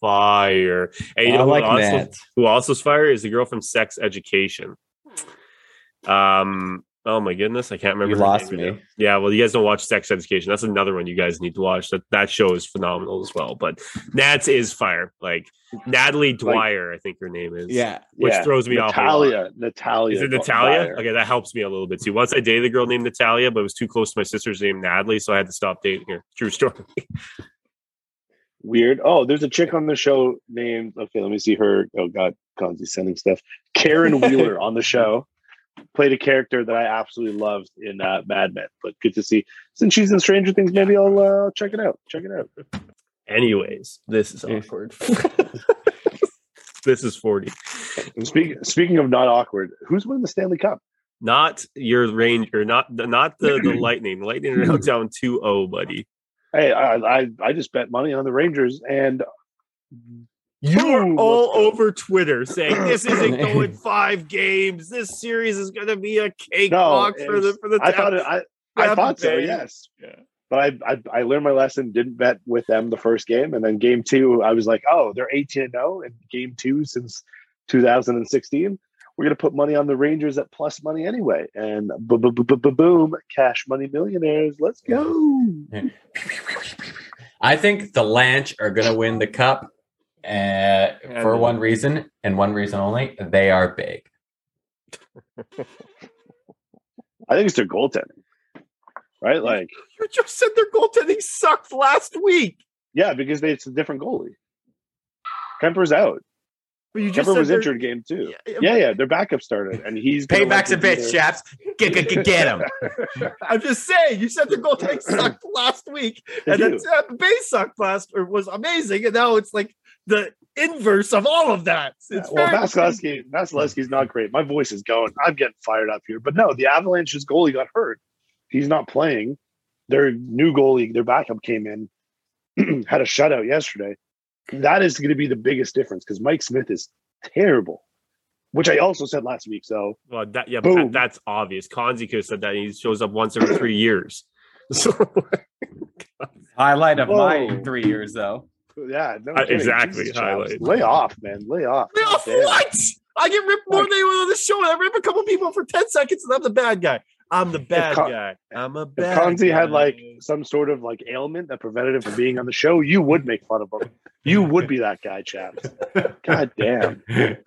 fire. And you I know who like also, Nance. who also is fire is the girl from Sex Education. Um. Oh my goodness, I can't remember. You lost right me. Yeah, well, you guys don't watch Sex Education. That's another one you guys need to watch. That that show is phenomenal as well. But Nats is fire. Like Natalie Dwyer, I think her name is. Yeah. which Yeah, throws me off. Natalia. Natalia. Is it Natalia? Dwyer. Okay, that helps me a little bit too. Once I dated a girl named Natalia, but it was too close to my sister's name, Natalie, so I had to stop dating her. True story. Weird. Oh, there's a chick on the show named. Okay, let me see her. Oh God, Conzi's sending stuff. Karen Wheeler on the show played a character that I absolutely loved in uh, Mad Men. But good to see. Since she's in Stranger Things, maybe I'll uh, check it out. Check it out. Anyways, this is awkward. this is 40. And speak, speaking of not awkward, who's winning the Stanley Cup? Not your Ranger, not not the, the Lightning. Lightning are down 2-0, buddy. Hey, I, I I just bet money on the Rangers, and You are Boom, all over Twitter saying this isn't going five games. This series is going to be a no, cakewalk it for the was- for the. I thought it, I I thought so. Bay. Yes. Yeah. But I, I I learned my lesson. Didn't bet with them the first game, and then game two, I was like, oh, they're eighteen zero oh in game two since 2016. We're gonna put money on the Rangers at plus money anyway, and boom, boom, boom, boom, boom, cash money millionaires. Let's go. I think the Lanch are going to win the cup uh, for one reason and one reason only. They are big. I think it's their goaltending, right? Like, You just said their goaltending sucked last week. yeah, because they, it's a different goalie. Kuemper's out. But you just Kuemper said was injured game two. Yeah, Yeah, yeah, their backup started, and he's gonna Payback's a bitch, their- chaps. Get, get, get, get him. I'm just saying, you said the goaltending sucked last week, They and then do. Tampa Bay sucked last or was amazing, and now it's like the inverse of all of that. It's well, very- Vasilevskiy, Vasilevskiy's not great. My voice is going. I'm getting fired up here. But no, the Avalanche's goalie got hurt. He's not playing. Their new goalie, their backup came in, had a shutout yesterday. That is going to be the biggest difference because Mike Smith is terrible, which I also said last week. So Well, that yeah, but that, that's obvious. Konzi could have said that. He shows up once every three years. So Highlight of my three years, though. Yeah, no Uh, exactly, highlight. Lay off, man. Lay off. Lay off Damn. what? I get ripped more than anyone on the show. and I rip a couple people for ten seconds, and I'm the bad guy. I'm the bad Con- guy. I'm a If bad. Konzi had like some sort of like ailment that prevented him from being on the show, you would make fun of him. You would be that guy, chaps. God damn.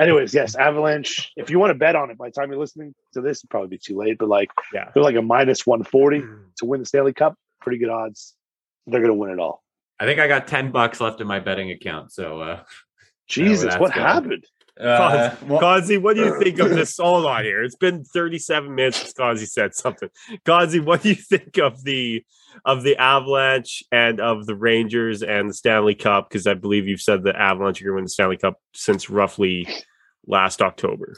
Anyways, yes, Avalanche. If you want to bet on it, by the time you're listening to this, it'll probably be too late. But like, Yeah. they're like a minus 140 to win the Stanley Cup. Pretty good odds. They're going to win it all. I think I got 10 bucks left in my betting account. So, uh, Jesus, what good. happened? uh well, Kazi, what do you think of this? Hold on here. It's been 37 minutes since Kazi said something. Kazi, what do you think of the of the Avalanche and of the Rangers and the Stanley Cup? Because I believe you've said the Avalanche are going to win the Stanley Cup since roughly last October.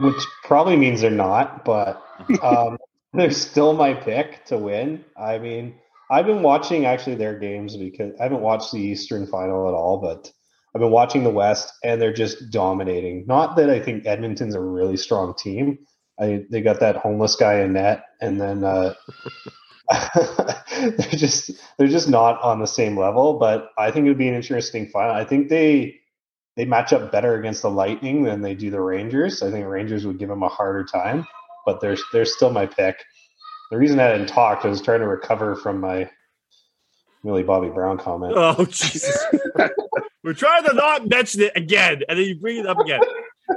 which probably means they're not, but um, they're still my pick to win. I mean, I've been watching actually their games because I haven't watched the Eastern final at all, but I've been watching the West and they're just dominating. Not that I think Edmonton's a really strong team. I they got that homeless guy in net, and then uh, they're just they're just not on the same level. But I think it would be an interesting final. I think they they match up better against the Lightning than they do the Rangers. I think Rangers would give them a harder time, but they're they're still my pick. The reason I didn't talk I was trying to recover from my Millie Bobby Brown comment. Oh Jesus! We're trying to not mention it again, and then you bring it up again.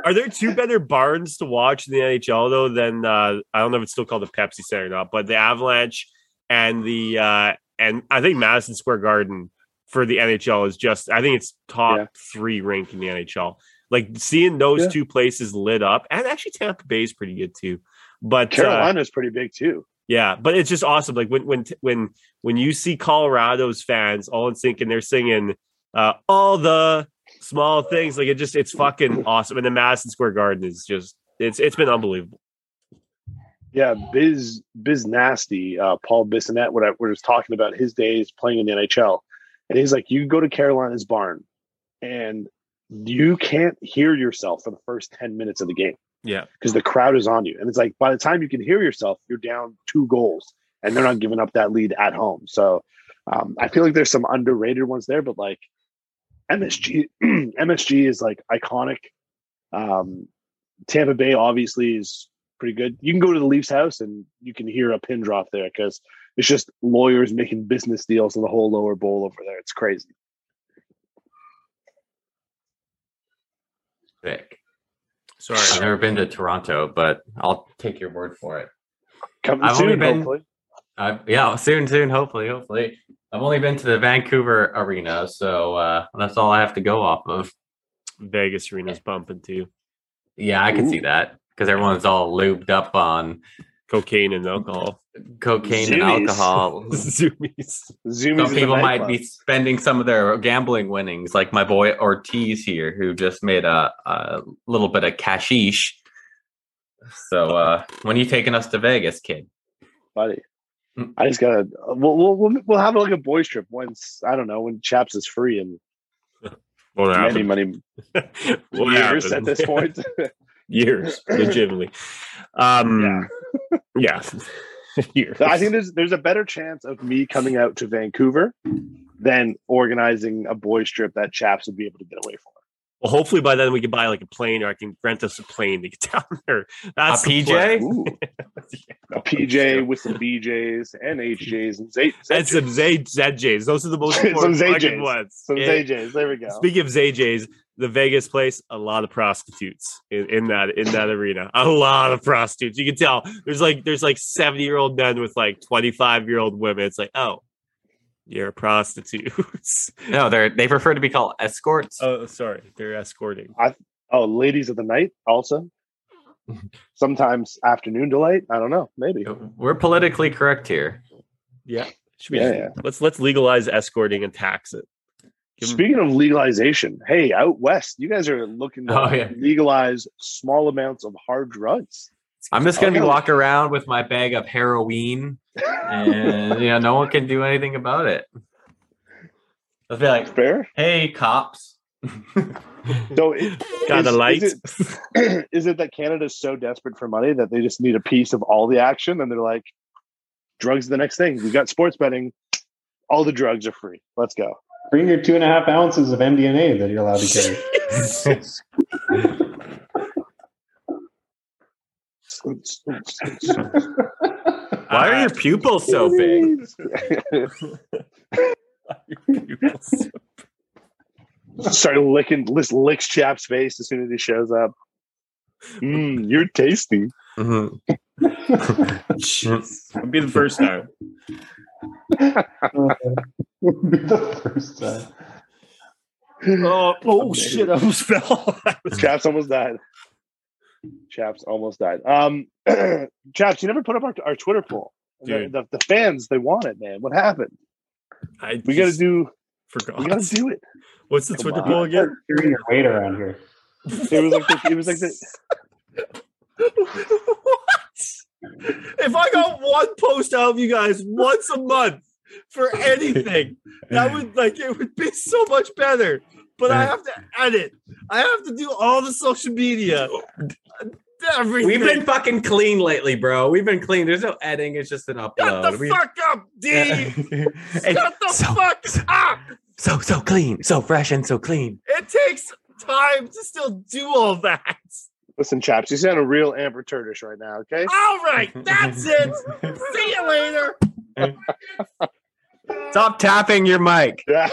Are there two better barns to watch in the NHL though than uh, I don't know if it's still called the Pepsi Center or not, but the Avalanche and the uh, and I think Madison Square Garden for the NHL is just I think it's top Yeah. three rank in the NHL. Like seeing those Yeah. two places lit up, and actually Tampa Bay is pretty good too. But uh, Carolina's pretty big too. Yeah, but it's just awesome. Like when when when when you see Colorado's fans all in sync and they're singing uh, all the small things, like it just it's fucking awesome. And the Madison Square Garden is just it's it's been unbelievable. Yeah, Biz Biz Nasty, uh, Paul Bissonnette, what I was talking about his days playing in the NHL, and he's like, you go to Carolina's barn, and you can't hear yourself for the first ten minutes of the game Yeah, because the crowd is on you, and it's like by the time you can hear yourself, you're down two goals, and they're not giving up that lead at home. So um, I feel like there's some underrated ones there, but like MSG, MSG is like iconic. Um, Tampa Bay obviously is pretty good. You can go to the Leafs house and you can hear a pin drop there because it's just lawyers making business deals in the whole lower bowl over there. It's crazy. Vic. sorry. I've never been to Toronto, but I'll take your word for it. Coming I've only soon, been- hopefully. Uh, yeah, soon, soon, hopefully, hopefully. I've only been to the Vancouver arena, so uh, that's all I have to go off of. Vegas arena's bumping too. Yeah, I can see that because everyone's all lubed up on Cocaine and alcohol. cocaine and alcohol. Zoomies. Zoomies Some people might nightclub. be spending some of their gambling winnings, like my boy Ortiz here, who just made a, a little bit of cashish. So, uh, when you taking us to Vegas, kid? buddy. Mm. I just gotta. We'll, we'll we'll we'll have like a boys trip once. I don't know when Chaps is free and What many happened? money What years at this point. Years, legitimately. Um, yeah. Years. I think there's there's a better chance of me coming out to Vancouver than organizing a boys trip that Chaps would be able to get away from. Well, hopefully by then we can buy like a plane, or I can rent us a plane to get down there. That's A the PJ? plan. Ooh, a PJ with some BJs and HJs and Z- and some Z ZJs. Those are the most Some important fucking ZJs. ones. some Yeah. ZJs. There we go. Speaking of ZJs, the Vegas place, a lot of prostitutes in, in that in that arena. A lot of prostitutes. You can tell there's like there's like 70 year old men with like 25 year old women. It's like, oh, you're a prostitute. No, they're they prefer to be called escorts. oh, sorry, they're escorting. Oh, ladies of the night also. Sometimes afternoon delight. I don't know. Maybe. We're politically correct here. Yeah, should be. Yeah, yeah. Let's let's legalize escorting and tax it. Give 'em- Speaking of legalization, hey, out west, you guys are looking to Oh, yeah. legalize small amounts of hard drugs. I'm just gonna be oh. walking around with my bag of heroin, and you know, no one can do anything about it. I'll be like, Fair. "Hey, cops." So, it, Got a is- light. Is it, is it that Canada's so desperate for money that they just need a piece of all the action, and they're like, "Drugs are the next thing. We got sports betting. All the drugs are free. Let's go." Bring your two and a half ounces of MDMA that you're allowed to carry. Why are your pupils so big? Start licking, just licks Chap's face as soon as he shows up. Mm, you're tasty. Mhm. Jeez. It'll be the first time. Would be the first time. Oh, oh shit! I almost fell. I Chaps almost died. Chaps almost died. Um, Chaps, you never put up our, our Twitter poll. The, the, the fans, they want it, man. What happened? I We got to just do. forgot. We got to do it. What's the Come Twitter on. poll again? Carrying your weight around here. It was like the, it was like the what? If I got one post out of you guys once a month for anything, that would like it would be so much better. But I have to edit. I have to do all the social media. Everything. We've been fucking clean lately, bro. We've been clean. There's no editing. It's just an upload. Shut the We- fuck up, D. Hey, Shut the so, fuck up. so so clean, so fresh and so clean. It takes time to still do all that. listen, chaps. You sound a real Amber Turdish right now. Okay. All right, that's it. See you later. Stop tapping your mic. Yeah.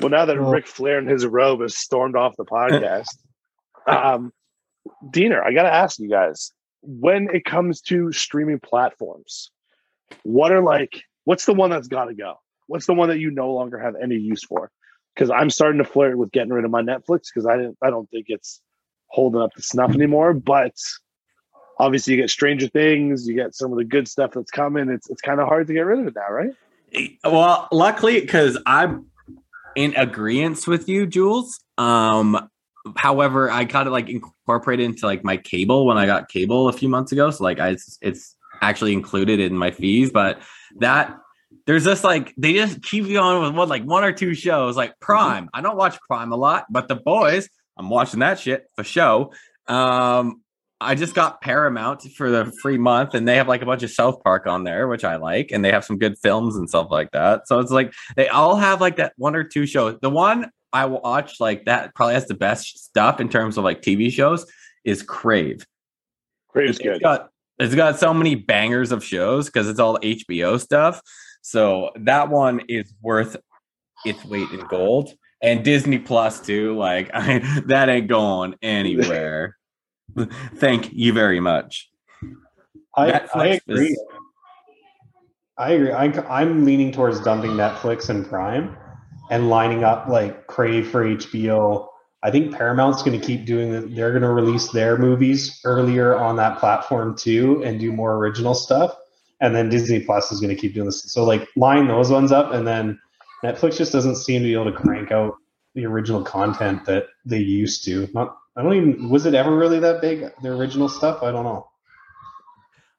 well, now that Oh. Ric Flair in his robe has stormed off the podcast, um, Diener, I got to ask you guys: when it comes to streaming platforms, what are like? What's the one that's got to go? What's the one that you no longer have any use for? Because I'm starting to flirt with getting rid of my Netflix because I didn't. I don't think it's holding up the snuff anymore. But obviously, you get Stranger Things, you get some of the good stuff that's coming. It's it's kind of hard to get rid of it now, right? Well, luckily, because I'm in agreement with you, Jules. Um, however, I kind of like incorporated into like my cable when I got cable a few months ago. So like, I it's, it's actually included in my fees, but that there's just like they just keep going with what like one or two shows like Prime. I don't watch Prime a lot, but the boys, I'm watching that shit for show. Um, I just got Paramount for the free month, and they have like a bunch of South Park on there, which I like, and they have some good films and stuff like that. So it's like they all have like that one or two shows. The one I watch like that probably has the best stuff in terms of like TV shows is Crave. Is It's good. got it's got so many bangers of shows because it's all HBO stuff. So that one is worth its weight in gold. And Disney Plus too, like I, that ain't going anywhere. Thank you very much. I, I agree. is- I agree. I, I'm leaning towards dumping Netflix and Prime and lining up like Crave for HBO. I think Paramount's going to keep doing that. They're going to release their movies earlier on that platform too and do more original stuff. And then Disney Plus is going to keep doing this. So like line those ones up, and then Netflix just doesn't seem to be able to crank out the original content that they used to. Not, I don't even. Was it ever really that big? The original stuff? I don't know.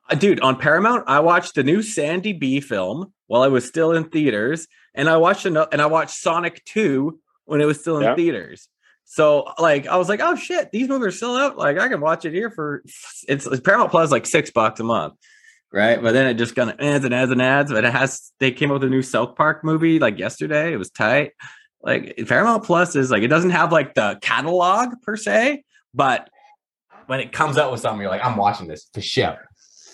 Uh, dude, on Paramount, I watched the new Sandy B film while I was still in theaters, and I watched another, and I watched Sonic Two when it was still in Yeah. theaters. So, like, I was like, "Oh shit, these movies are still out! Like, I can watch it here for it's, it's Paramount Plus, like six bucks a month, right?" But then it just kind of ads and ads and ads. But it has they came out with a new South Park movie like yesterday. It was tight. Like Paramount Plus is like it doesn't have like the catalog per se, but when it comes out with something, you're like, "I'm watching this for sure."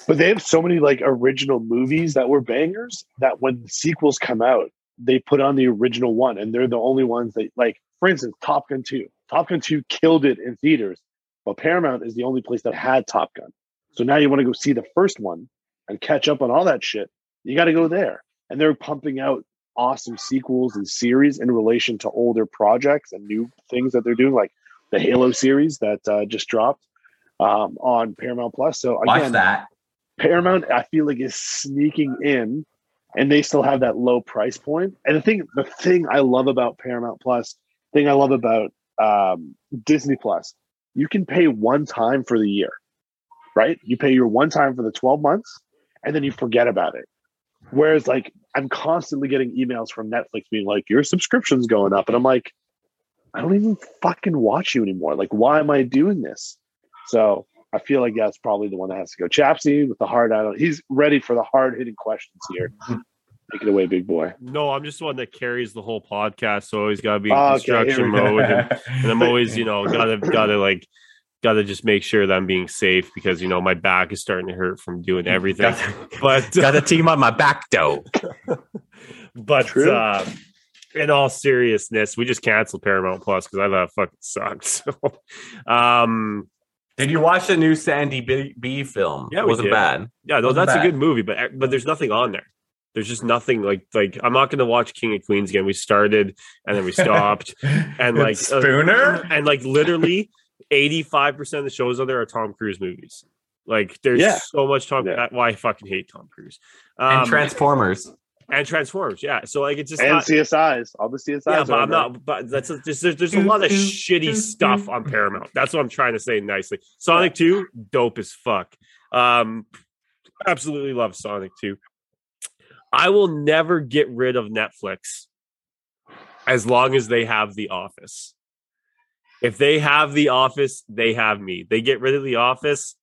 But they have so many like original movies that were bangers that when sequels come out, they put on the original one, and they're the only ones that like. For instance, Top Gun Two. Top Gun Two killed it in theaters, but Paramount is the only place that had Top Gun. So now you want to go see the first one and catch up on all that shit. You got to go there, and they're pumping out awesome sequels and series in relation to older projects and new things that they're doing, like the Halo series that uh, just dropped um, on Paramount Plus. So Watch again, that. Paramount, I feel like is sneaking in, and they still have that low price point. And the thing, the thing I love about Paramount Plus, thing I love about um, Disney Plus, you can pay one time for the year, right? You pay your one time for the twelve months, and then you forget about it. Whereas, like, I'm constantly getting emails from Netflix being like, "Your subscription's going up," and I'm like, I don't even fucking watch you anymore. Like, why am I doing this? So I feel like that's probably the one that has to go. Chapsy with the hard out. He's ready for the hard hitting questions here. Take it away, big boy. No, I'm just the one that carries the whole podcast, so I always gotta be in Okay, construction go. mode, and, and I'm always, you know, gotta gotta like gotta just make sure that I'm being safe because you know my back is starting to hurt from doing everything. But Got a team on my back though. but True. uh, in all seriousness, we just canceled Paramount Plus because I thought it fucking sucked. So, um, Did you watch the new Sandy B, B film? Yeah, it wasn't did. bad. yeah, no, that's bad. a good movie, but but there's nothing on there. There's just nothing like like I'm not gonna watch King of Queens again. We started and then we stopped. and like uh, Spooner. and like literally 85% of the shows on there are Tom Cruise movies. Like there's Yeah. so much Tom Yeah. that's why I fucking hate Tom Cruise. and Um, Transformers. and Transformers. Yeah, so like it's just and not. CSIs, all the CSIs. Yeah, but I'm there. not. But that's a, just there's, there's a lot of shitty stuff on Paramount. That's what I'm trying to say nicely. Sonic Two, dope as fuck. Um, absolutely love Sonic Two. I will never get rid of Netflix as long as they have The Office. If they have The Office, they have me. They get rid of The Office,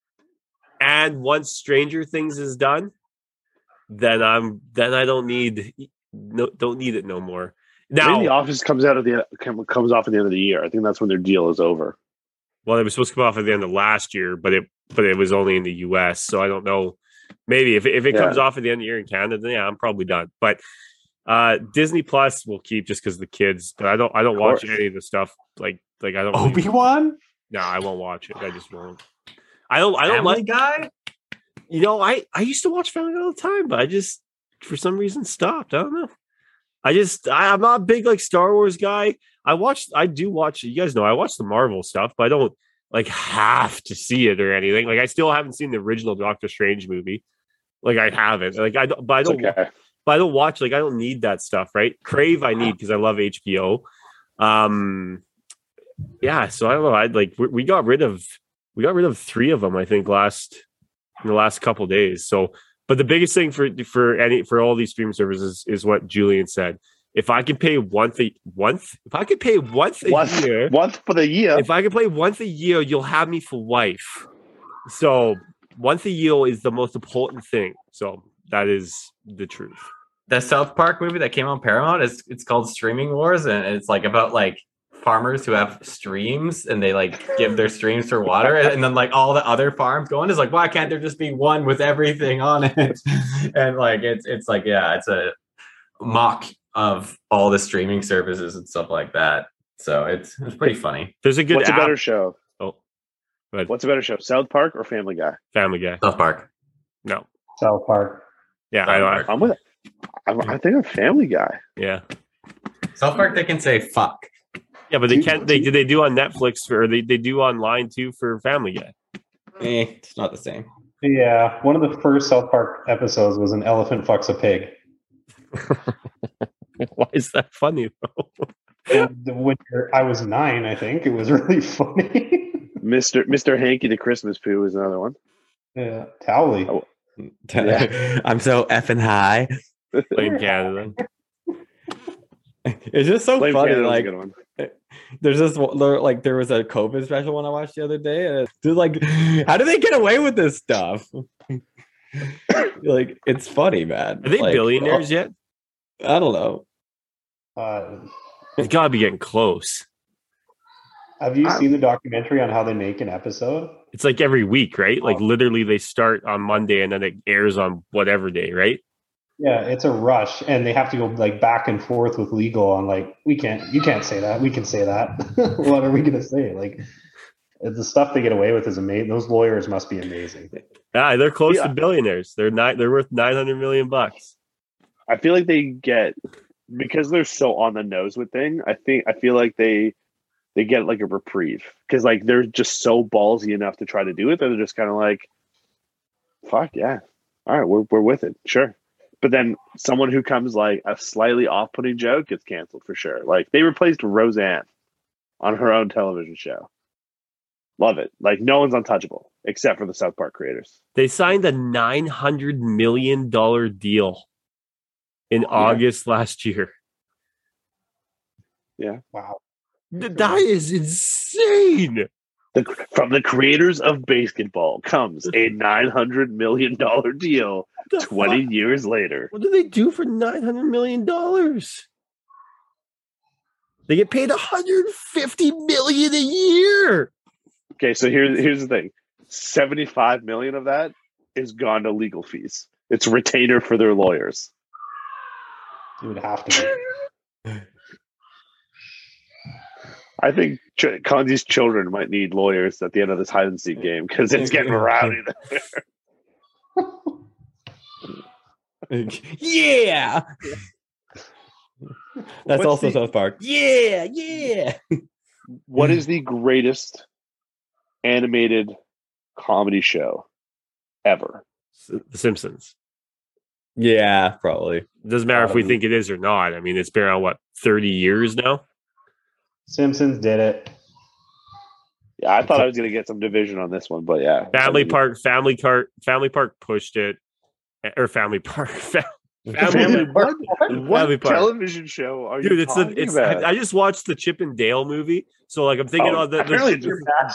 and once Stranger Things is done, then I'm then I don't need no don't need it no more. Now, the office comes out at the comes off at the end of the year. I think that's when their deal is over. well, it was supposed to come off at the end of last year, but it but it was only in the U.S. So I don't know. Maybe if if it Yeah. comes off at the end of the year in Canada, then yeah, I'm probably done. But uh Disney Plus will keep just because the kids. But I don't I don't watch any of the stuff like like I don't. really- Obi Wan, no, I won't watch it. I just won't. I don't. I don't Family like. Guy. You know, I I used to watch Family Guy all the time, but I just for some reason stopped. I don't know. I just I, I'm not a big like Star Wars guy. I watched. I do watch. You guys know I watch the Marvel stuff, but I don't like have to see it or anything. Like I still haven't seen the original Doctor Strange movie. Like I haven't. Like I don't. But I don't. okay. But I don't watch. Like I don't need that stuff. Right? Crave I need because I love HBO. Um. Yeah. So I don't know. I like we, we got rid of we got rid of three of them. I think last in the last couple days. So, but the biggest thing for for any for all these streaming services is what Julian said. If I can pay once a once, if I could pay once a Once, year, once for the year. if I could play once a year, you'll have me for wife. So once a year is the most important thing. So that is the truth. the South Park movie that came on Paramount is it's called Streaming Wars, and it's like about like farmers who have streams and they like give their streams for water, and then like all the other farms go on is like, why can't there just be one with everything on it? and like it's it's like yeah, it's a mock of all the streaming services and stuff like that. So it's it's pretty funny. There's a good What's a better show? Oh, go ahead. What's a better show? South Park or Family Guy? Family Guy. South Park. No. South Park. Yeah, I South know. I'm with. I'm, I think I'm Family Guy. Yeah. South Park, they can say fuck. Yeah, but they can't. They they do on Netflix or they they do online too for Family Guy. Eh, it's not the same. Yeah, one of the first South Park episodes was an elephant fucks a pig. Why is that funny though? And the winter, I was nine, I think. It was really funny. Mister Mister Hankey the Christmas Poo is another one. yeah, Towelie. Oh. I'm so effing high. Blame Canada. It's just so Blame funny. Canada's a Like good one. there's this like there was a COVID special one I watched the other day, and it's just like, how do they get away with this stuff? like it's funny, man. Are they Like, billionaires yet? I don't know. Uh, it's gotta be getting close. have you I- seen the documentary on how they make an episode? It's like every week, right? Like Oh. literally, they start on Monday and then it airs on whatever day, right? Yeah, it's a rush, and they have to go like back and forth with legal on like we can't, you can't say that, we can say that. what are we gonna say? Like the stuff they get away with is amazing. Those lawyers must be amazing. Yeah, they're close Yeah. to billionaires. They're not. They're worth nine hundred million bucks. I feel like they get because they're so on the nose with thing. I think I feel like they they get like a reprieve because like they're just so ballsy enough to try to do it that they're just kind of like, fuck yeah, all right, we're we're with it, sure. But then someone who comes like a slightly off-putting joke gets canceled for sure. Like they replaced Roseanne on her own television show. Love it. Like no one's untouchable except for the South Park creators. They signed a nine hundred million dollar deal in August last year. Yeah. Wow. That is insane. The, from the creators of BASEketball comes a nine hundred million dollar deal. Twenty fuck? years later, What do they do for nine hundred million dollars? They get paid 150 million a year. okay. So here's here's the thing: seventy five million of that is gone to legal fees. It's retainer for their lawyers. It would have to be. I think Ch- Kanzi's children might need lawyers at the end of this hide and seek game because it's getting rowdy. There. yeah. That's What's also the- South Park. Yeah, yeah. What is the greatest animated comedy show ever? The Simpsons. Yeah, probably. Doesn't matter if we Um, think it is or not. I mean, it's been around what thirty years now. Simpsons did it. Yeah, I thought I was gonna get some division on this one, but yeah. Family Park, Family Park, Family Park pushed it, or Family Park. Family, Family Park. What Family Park. television show are Dude, you it's a, talking it's. about? I just watched the Chip and Dale movie, so like I'm thinking, Oh, oh, the, the, apparently it's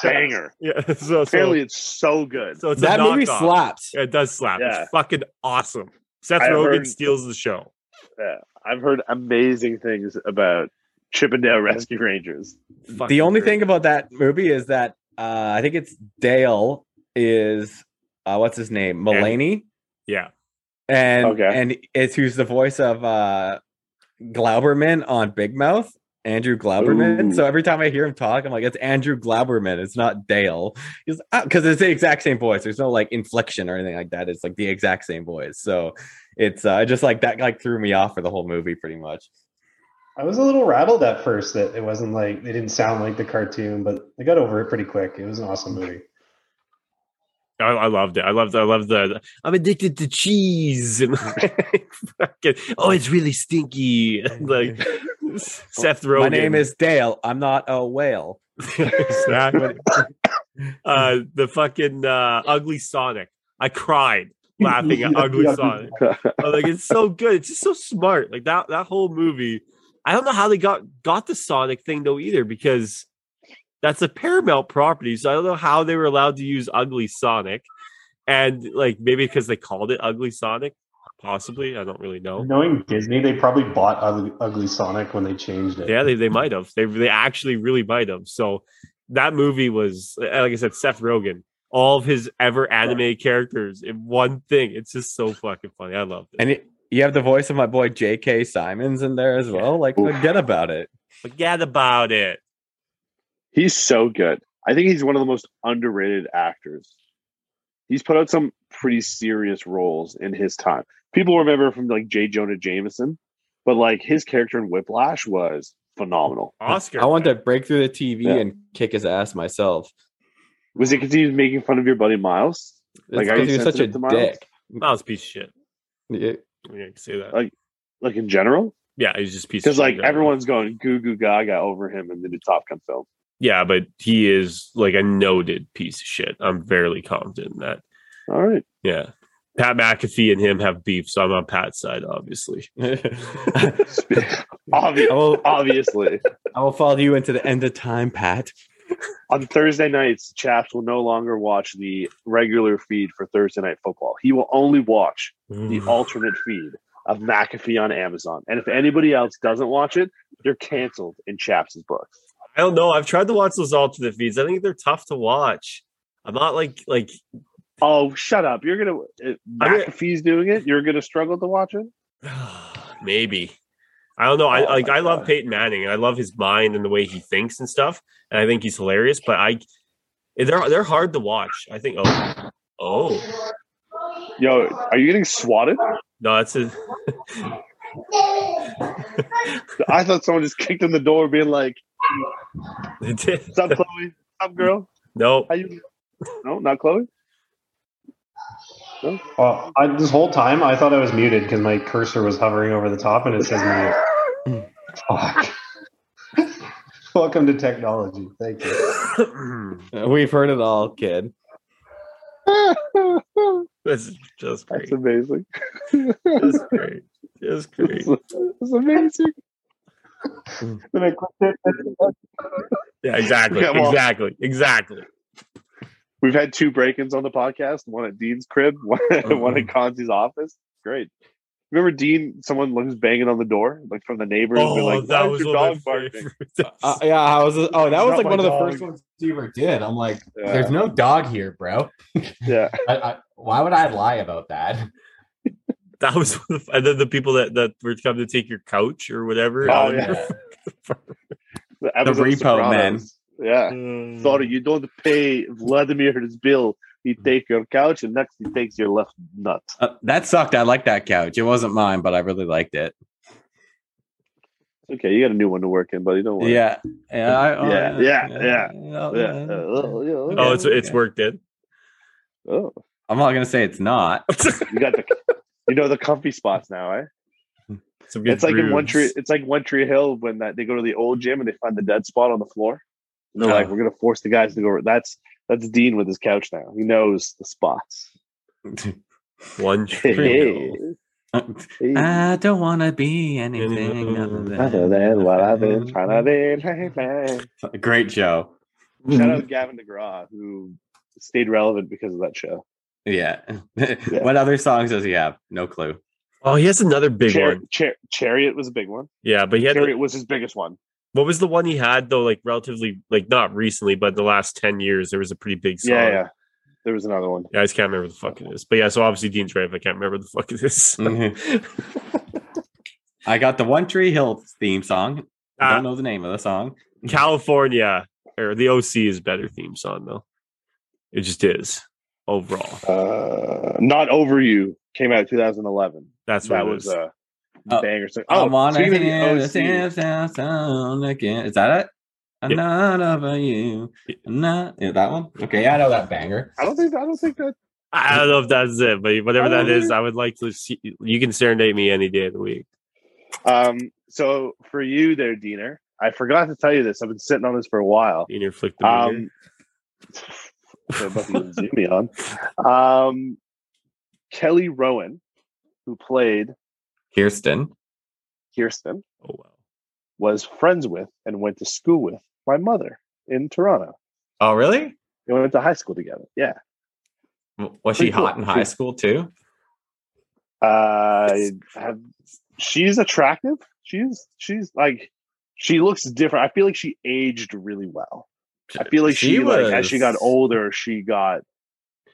a banger. yeah. So, so, Apparently, it's so good. so it's that a movie knockoff. slaps. Yeah, it does slap. Yeah. It's fucking awesome. Seth I Rogen heard- steals the show. Yeah, I've heard amazing things about Chip 'n Dale Rescue Rangers. Fucking the only great. thing about that movie is that uh, I think it's Dale is uh, what's his name Mulaney, yeah, and Okay. and it's who's the voice of uh, Glouberman on Big Mouth, Andrew Glouberman. Ooh. So every time I hear him talk, I'm like, it's Andrew Glouberman. It's not Dale. He's because it's the exact same voice. There's no like inflection or anything like that. It's like the exact same voice. So it's uh, just like that like threw me off for the whole movie pretty much. I was a little rattled at first that it wasn't like they didn't sound like the cartoon, but they got over it pretty quick. It was an awesome movie. I, I loved it. I loved. I loved the. I'm addicted to cheese and like, fucking, oh, it's really stinky. And, like Seth Rogen. My name is Dale. I'm not a whale. exactly. uh, the fucking uh, ugly Sonic. I cried laughing at ugly Sonic. I'm like it's so good. It's just so smart. Like that that whole movie. I don't know how they got got the Sonic thing though either because that's a Paramount property. So I don't know how they were allowed to use Ugly Sonic, and like maybe because they called it Ugly Sonic, possibly. I don't really know. Knowing Disney, they probably bought Ugly, Ugly Sonic when they changed it. Yeah, they, they might have. They they actually really might have. So that movie was like I said, Seth Rogen, all of his ever animated characters in one thing. It's just so fucking funny. I love it. And it, you have the voice of my boy J.K. Simmons in there as well. Like, Oof. forget about it. Forget about it. He's so good. I think he's one of the most underrated actors. He's put out some pretty serious roles in his time. People remember from like J. Jonah Jameson, but like his character in Whiplash was phenomenal. Oscar. I want to break through the TV Yeah. and kick his ass myself. Was it because he was making fun of your buddy Miles? It's Like, are because you he was such a Miles? dick. Miles piece of shit. Yeah. Yeah, I can say that. Like- Like in general? yeah, he's just piece of Because shit. like everyone's going goo goo gaga over him in the new Top Gun film. Yeah, but he is like a noted piece of shit. I'm fairly confident in that. All right. Yeah. Pat McAfee and him have beef, so I'm on Pat's side, obviously. Obvi- I will, obviously. I will follow you into the end of time, Pat. On Thursday nights, Chaps will no longer watch the regular feed for Thursday night football. He will only watch the mm. alternate feed of McAfee on Amazon. And if anybody else doesn't watch it, they're canceled in Chaps' books. I don't know. I've tried to watch those alternate feeds. I think they're tough to watch. I'm not like like Oh, shut up. You're going to, I mean- McAfee's doing it. You're going to struggle to watch it? maybe. I don't know. I Oh like I love. Peyton Manning and I love his mind and the way he thinks and stuff. And I think he's hilarious, but I they're they're hard to watch. I think oh oh Yo, are you getting swatted? no, that's a I thought someone just kicked in the door being like. What's up, Chloe? What's up, girl? no. How you? No, not Chloe. Oh, I, this whole time I thought I was muted because my cursor was hovering over the top and it says mute. Fuck. Welcome to technology. Thank you. We've heard it all, kid. That's just That's amazing. Just great. Just great. It's amazing. Mm. Then I clicked it. Yeah, exactly. Exactly. Exactly. We've had two break-ins on the podcast. One at Dean's crib, one, one at Conzi's office. Great. Remember Dean? Someone was banging on the door, like from the neighbors. Oh, like, that "Why was your dog barking?" Uh, yeah, I was. Oh, that was like my one of the first ones you ever did. I'm like, Yeah. there's no dog here, bro. Yeah, I, I, why would I lie about that? that was one of, and then the people that that were coming to take your couch or whatever. Oh, yeah. the, episode of repo man. Sopranos. Yeah, um, sorry, you don't pay Vladimir his bill. He take your couch, and next he takes your left nut. Uh, that sucked. I like that couch. It wasn't mine, but I really liked it. Okay, you got a new one to work in, buddy. Don't worry. Yeah, yeah, I, oh, Yeah, yeah, yeah. yeah. Yeah. Uh, oh, yeah, okay. Oh, it's it's worked in. Oh, I'm not gonna say it's not. you got the You know the comfy spots now, eh? Some good It's like in One. Tree. It's like One Tree Hill when that they go to the old gym and they find the dead spot on the floor. And they're like, Oh. "We're gonna force the guys to go." That's that's Dean with his couch now. He knows the spots. One Hey, tree. hey. I don't want to be anything other than, Other than what I've been trying to be. Great show. Shout out to Gavin DeGraw who stayed relevant because of that show. Yeah. what other songs does he have? No clue. Oh, he has another big Char- one. Char- Chariot was a big one. Yeah, but he had Chariot was his biggest one. What was the one he had though? Like relatively, like not recently, but the last ten years, there was a pretty big song. Yeah, yeah. There was another one. Yeah, I just can't remember the fuck it is. But yeah, so obviously Dean's right if I can't remember the fuck it is. I got the One Tree Hill theme song. I Uh, don't know the name of the song. California or the OC is better theme song though. It just is overall. Uh, Not Over You came out 2011. That's what that it was is. A Oh, banger song. Oh, wanna speaking of the hear the OC, same sound- sound again. Is that it? I'm Yeah. not over you. I'm not yeah, that one. Okay, yeah, I know that banger. I don't think I don't think that I don't know if that's it, but whatever that is, Oh. I would like to see. You can serenade me any day of the week. Um, so for you there, Diener, I forgot to tell you this. I've been sitting on this for a while. Dean, flick the um, Um, so zoom me on. Um, Kelly Rowan, who played Kirsten. Kirsten, Oh wow. was friends with and went to school with my mother in Toronto. Oh, really? They went to high school together. Yeah. Was she cool. hot in high She- school too? Uh, have, she's attractive. She's she's like she looks different. I feel like she aged really well. I feel like she, like as she got older, she got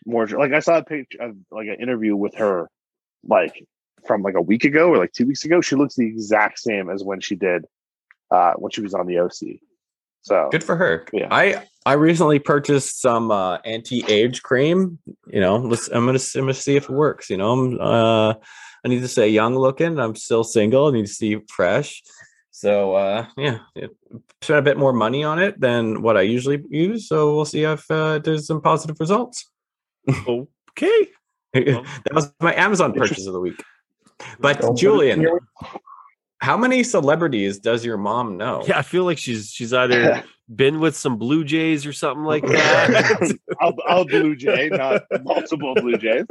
more like I saw a picture of like an interview with her like from like a week ago or like two weeks ago. She looks the exact same as when she did uh when she was on the OC. So Good for her. Yeah. I I recently purchased some uh, anti-age cream. You know, let's, I'm gonna I'm gonna see if it works. You know, I'm, uh, I need to stay young looking. I'm still single. I need to see fresh. So uh, yeah, spent a bit more money on it than what I usually use. So we'll see if uh, there's some positive results. Okay. that was my Amazon purchase of the week. But Don't put it in Julian, how many celebrities does your mom know? Yeah, I feel like she's she's either been with some Blue Jays or something like that. I'll, I'll Blue Jay, not multiple Blue Jays.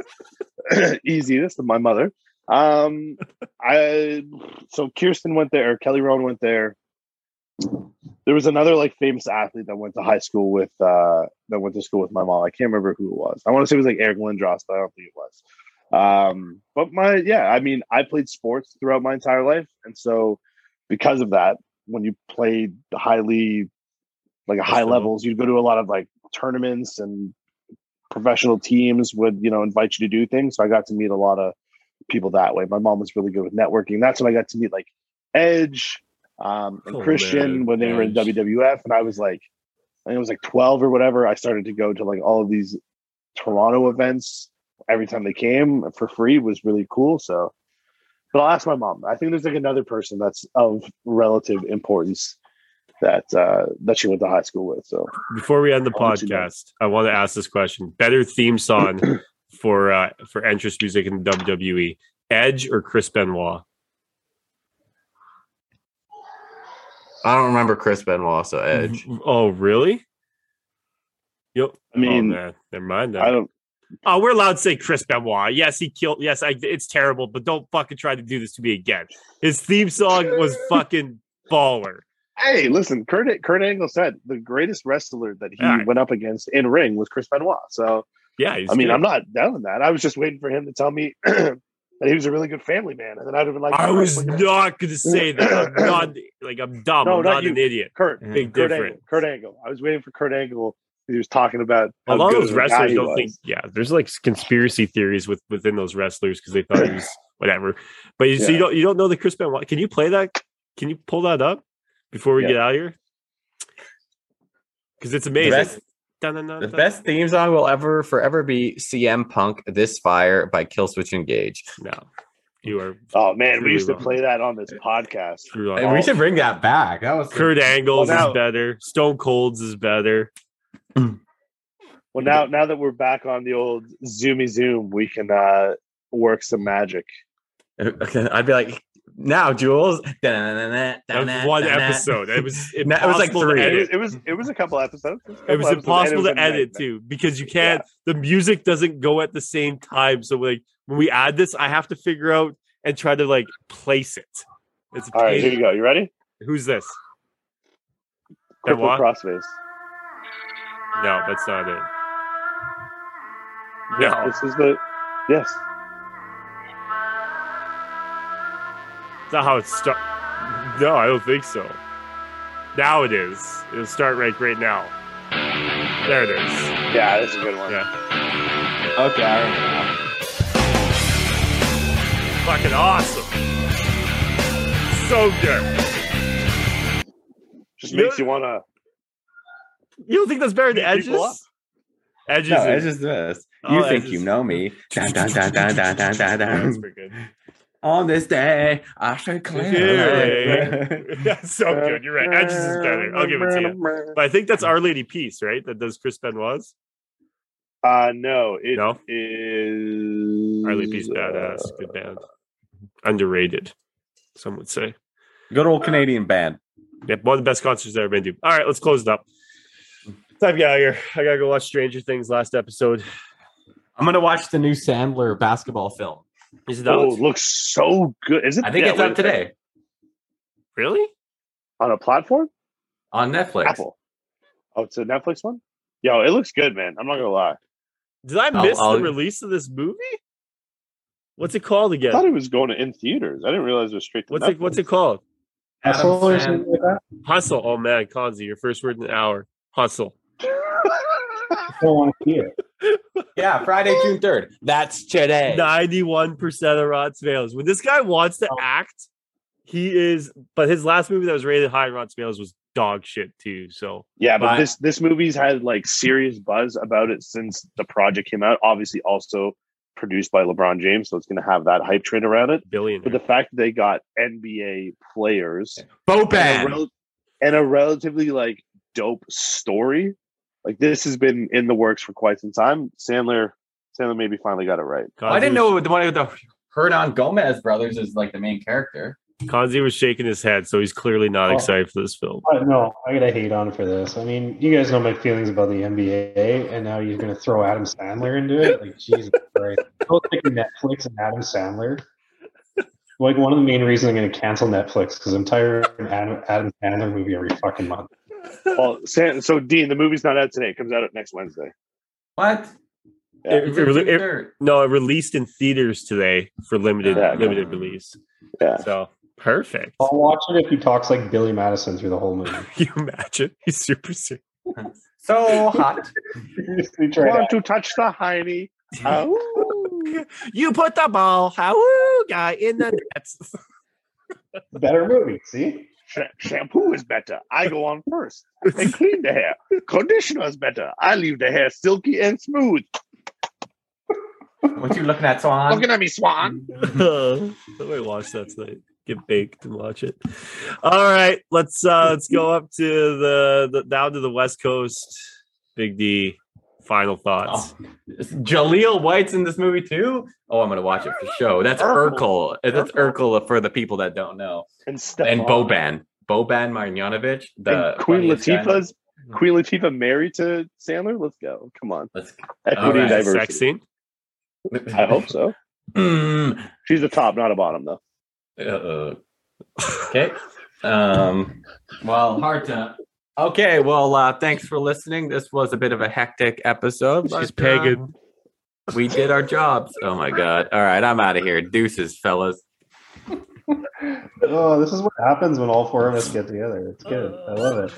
Easy, this is my mother. Um, I so Kirsten went there, Kelly Rowan went there. There was another like famous athlete that went to high school with uh that went to school with my mom. I can't remember who it was. I want to say it was like Eric Lindros, but I don't think it was. Um, but my yeah, I mean, I played sports throughout my entire life, and so because of that, when you played highly like high levels, you'd go to a lot of like tournaments and professional teams would you know invite you to do things. So I got to meet a lot of people that way. My mom was really good with networking. That's when I got to meet like Edge um, and Oh, Christian man, when they were in WWF, and I was like, I think it was like twelve or whatever. I started to go to like all of these Toronto events every time they came for free was really cool. So, but I'll ask my mom. I think there's like another person that's of relative importance that uh that she went to high school with. So Before we end the I'll let you know. podcast, I want to ask this question: Better theme song for uh for entrance music in WWE, Edge or Chris Benoit? I don't remember Chris Benoit, so Edge. Oh, really? Yep. I mean, oh, man. never mind that. I don't. Oh, we're allowed to say Chris Benoit. Yes, he killed. Yes, I, it's terrible, but don't fucking try to do this to me again. His theme song was fucking baller. Hey, listen, Kurt Kurt Angle said the greatest wrestler that he Yeah. went up against in ring was Chris Benoit. So Yeah, he's I mean, good. I'm not down with that. I was just waiting for him to tell me that he was a really good family man, and then I'd have been like, I was not going to say that. I'm not like I'm dumb. No, I'm not not, an idiot. Kurt, Big Kurt difference. Angle, Kurt Angle. I was waiting for Kurt Angle. He was talking about A lot of those of a guy wrestlers don't was. think. Yeah, there's like conspiracy theories with within those wrestlers because they thought he was whatever. But you, so you don't you don't know the Chris Benoit. Can you play that? Can you pull that up before we Yeah. get out of here? Because it's The amazing. best, Dun, dun, dun, the dun. best theme song will ever forever be CM Punk "This Fire" by Killswitch Engage. No, you are. Oh man, we used to play that on this podcast. screwed And we should bring that back. That was Kurt Angles Well, now- is better. Stone Cold's is better. Well, now now that we're back on the old Zoomy Zoom, we can uh work some magic. Okay, I'd be like, now, Jules. That was one episode. It was No, it was like three. It, was- it was it was a couple episodes. a It couple was episodes, and impossible to edit too because you can't. The music doesn't go at the same time. So like when we add this, I have to figure out and try to like place it. It's a All right, pain. here you go. You ready? Who's this? That Cripple crossface. No, that's not it. No, This is the yes. that's not how it starts. No, I don't think so. Now it is. It'll start right right now. There it is. Yeah, this is a good one. Yeah. Okay, I remember now. Fucking awesome. So good. Just You makes you want to. You don't think that's better than Beat Edges? people up. Edges. No, is- it's just this. Oh, You think it's you know me. Dun, dun, dun, dun, dun, dun, dun, That's pretty good. On this day, I should clear. That's so good. You're right. Edges is better. I'll give it to you. But I think that's Our Lady Peace, right? That does Chris Benoit's. Uh, no, it is. No? Our Lady Peace, badass. Good band. Underrated, some would say. Good old Canadian band. Yep, one of the best concerts I've ever been to. All right, let's close it up. Time to get out of here. I gotta go watch Stranger Things last episode. I'm gonna watch the new Sandler basketball film. Is it Oh, it looks so good. Is it? I think yeah, it's wait, up today Really? on a platform. on Netflix. Apple. Oh, it's a Netflix one. Yo, it looks good, man. I'm not gonna lie. Did I I'll- miss I'll- the release of this movie? What's it called again? I thought it was going to in theaters. I didn't realize it was straight to What's Netflix. it What's it called? Hustle or something like that? Hustle. Oh man, Conzi, your first word in an hour. Hustle. I don't want to see it. Yeah, Friday, June third. That's today. Ninety-one percent of Rotten Tomatoes. When this guy wants to oh. act, he is. But his last movie that was rated high in Rotten Tomatoes was dog shit too. So Yeah, but But- this this movie's had like serious buzz about it since the project came out. Obviously, also produced by LeBron James, so it's going to have that hype train around it. billion. But the fact that they got NBA players and a, rel- and a relatively like dope story, like this has been in the works for quite some time. Sandler, Sandler maybe finally got it right. I didn't know the one of the Hernangómez brothers is like the main character. Conzi was shaking his head, so he's clearly not Oh. excited for this film. No, I gotta hate on for this. I mean, you guys know my feelings about the NBA, and now you're gonna throw Adam Sandler into it. Like, Jesus Christ! Both like Netflix and Adam Sandler. Like one of the main reasons I'm gonna cancel Netflix because I'm tired of an Adam, Adam Sandler movie every fucking month. Well, San, so Dean, the movie's not out today. It comes out next Wednesday. What? Yeah. It- It's it it- no, it released in theaters today for limited Yeah. limited release. Yeah. So perfect. I'll watch it if he talks like Billy Madison through the whole movie. You imagine? He's super serious. So hot. Seriously, Want to- to touch the hiney? Oh. You put the ball, how guy in the nets. Better movie. See, Sh- shampoo is better. I go on first and clean the hair. Conditioner is better. I leave the hair silky and smooth. What you looking at, Swan? Looking at me, Swan. Somebody watch that tonight. Get baked and watch it. All right, let's uh let's go up to the, the down to the west coast. Big D. Final thoughts. Jaleel White's in this movie too. Oh, I'm gonna watch it for show. That's Urkel. That's Urkel for the people that don't know. And And Boban, Boban Marjanovic, the And Queen funniest guy Latifah's Queen Latifah married to Sandler. Let's go. Come on. Let's- Equity and Alright, diversity. Sex scene. I hope so. Mm, She's a top, not a bottom, though. uh, okay. Um. Well, hard to. Okay. Well, uh, thanks for listening. This was a bit of a hectic episode. She's but, uh, pagan. we did our jobs. Oh my god. All right, I'm out of here. Deuces, fellas. oh, this is what happens when all four of us get together. It's good. I love it.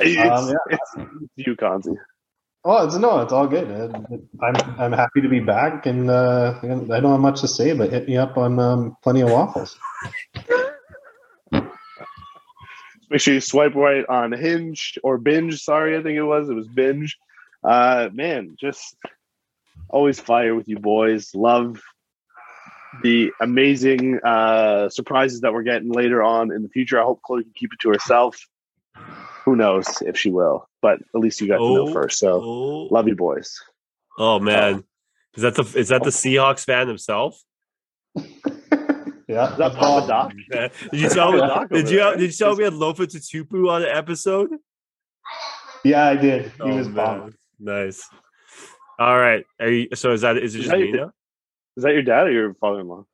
It's, Um, yeah. it's you, Conzi. Oh, it's no, it's all good. Uh, I'm I'm happy to be back, and uh, I don't have much to say, but hit me up on um, plenty of waffles. Make sure you swipe right on Hinge or Binge. Sorry, I think it was. It was Binge. Uh, man, just always fire with you boys. Love the amazing uh, surprises that we're getting later on in the future. I hope Chloe can keep it to herself. Who knows if she will, but at least you got to know Oh, first. So Oh, love you, boys. oh man. Is that the is that the Seahawks fan himself? Yeah, Is that Papa Doc? did you tell me? Doc Did you there. did you tell me at Lofa Tatupu on the episode? yeah, I did. He Oh, was man. pumped. Nice. All right. Are you? So is that is it Is just that me your- now? Is that your dad or your father-in-law?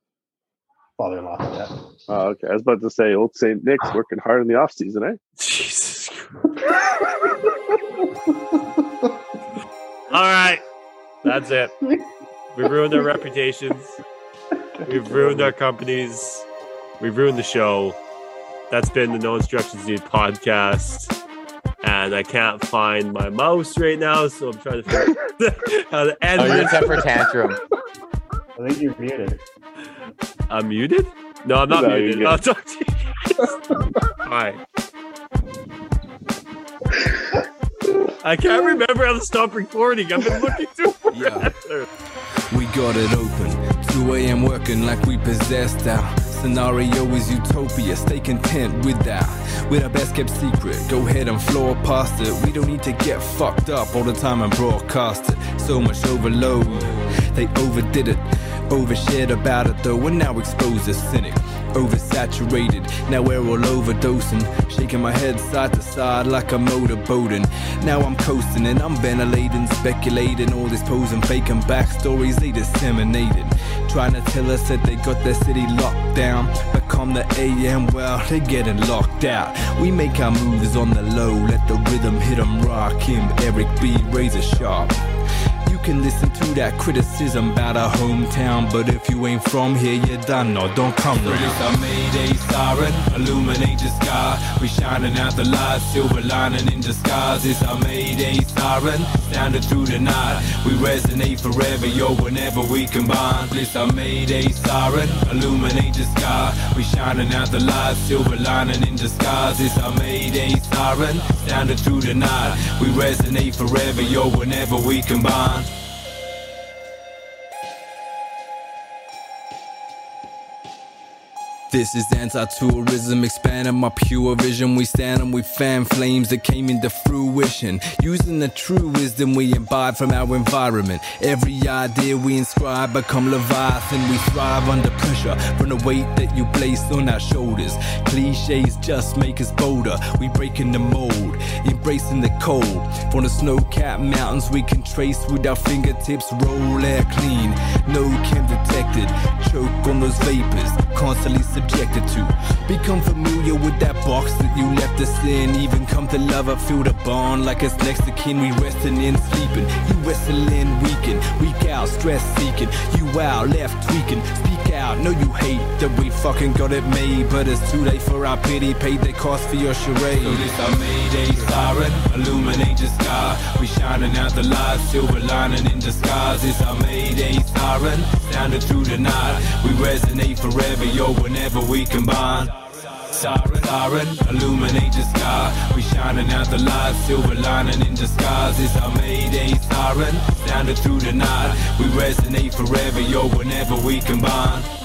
Father-in-law. Yeah. Oh, okay. I was about to say, old Saint Nick's working hard in the off season, eh? Jesus. All right. That's it. We ruined our reputations. We've ruined our companies. We've ruined the show. That's been the No Instructions Needed podcast. And I can't find my mouse right now, so I'm trying to figure how to end Oh, you're a temper tantrum. I think you're muted. I'm muted? No, I'm not No, muted. I'll talk to you. All right. I can't remember how to stop recording. I've been looking through. Yeah. We got it open. 2 a.m. working like we possessed our scenario is utopia. Stay content with that. With our best kept secret. Go ahead and floor past it. We don't need to get fucked up all the time and broadcast it. So much overload. They overdid it. Overshared about it though. We're now exposed as cynic. Oversaturated, now we're all overdosing. Shaking my head side to side like a motorboating. Now I'm coasting and I'm ventilating, speculating. All this posing, faking backstories they disseminated. Trying to tell us that they got their city locked down. But come the AM, well, they're getting locked out. We make our moves on the low, let the rhythm hit 'em rock him. Eric B. Razor Sharp. You can listen to that criticism about our hometown, but if you ain't from here, you're done no, don't come round. It's our Mayday siren, illuminate the sky. We shining out the light, silver lining in disguise. It's our Mayday siren, sounding through the night. We resonate forever, yo, whenever we combine. It's our Mayday siren, illuminate the sky. We shining out the light, silver lining in disguise. It's our Mayday siren, sounding through the night. We resonate forever, yo, whenever we combine. This is anti-tourism, expanding my pure vision. We stand and we fan flames that came into fruition. Using the true wisdom we imbibe from our environment. Every idea we inscribe become Leviathan. We thrive under pressure from the weight that you place on our shoulders. Cliches just make us bolder. We breaking the mold, embracing the cold. From the snow-capped mountains we can trace with our fingertips. Roll air clean, no chem detected. Choke on those vapors, constantly subjected to. Become familiar with that box that you left us in. Even come to love I feel the bond like it's next to kin. We resting in, sleeping. You wrestling, weaken. Weak out, stress seeking. You out, left tweaking. Speak out, know you hate that we fucking got it made. But it's too late for our pity. Paid the cost for your charade. So this our Mayday siren, illuminate the sky. We shining out the light, silver lining in disguise. It's our Mayday siren, sounding through the night. We resonate forever, yo, whenever we combine. Siren, siren, illuminate the sky. We shining out the light, silver lining in disguise. It's our Mayday siren, sounding through the night. We resonate forever, yo, whenever we combine.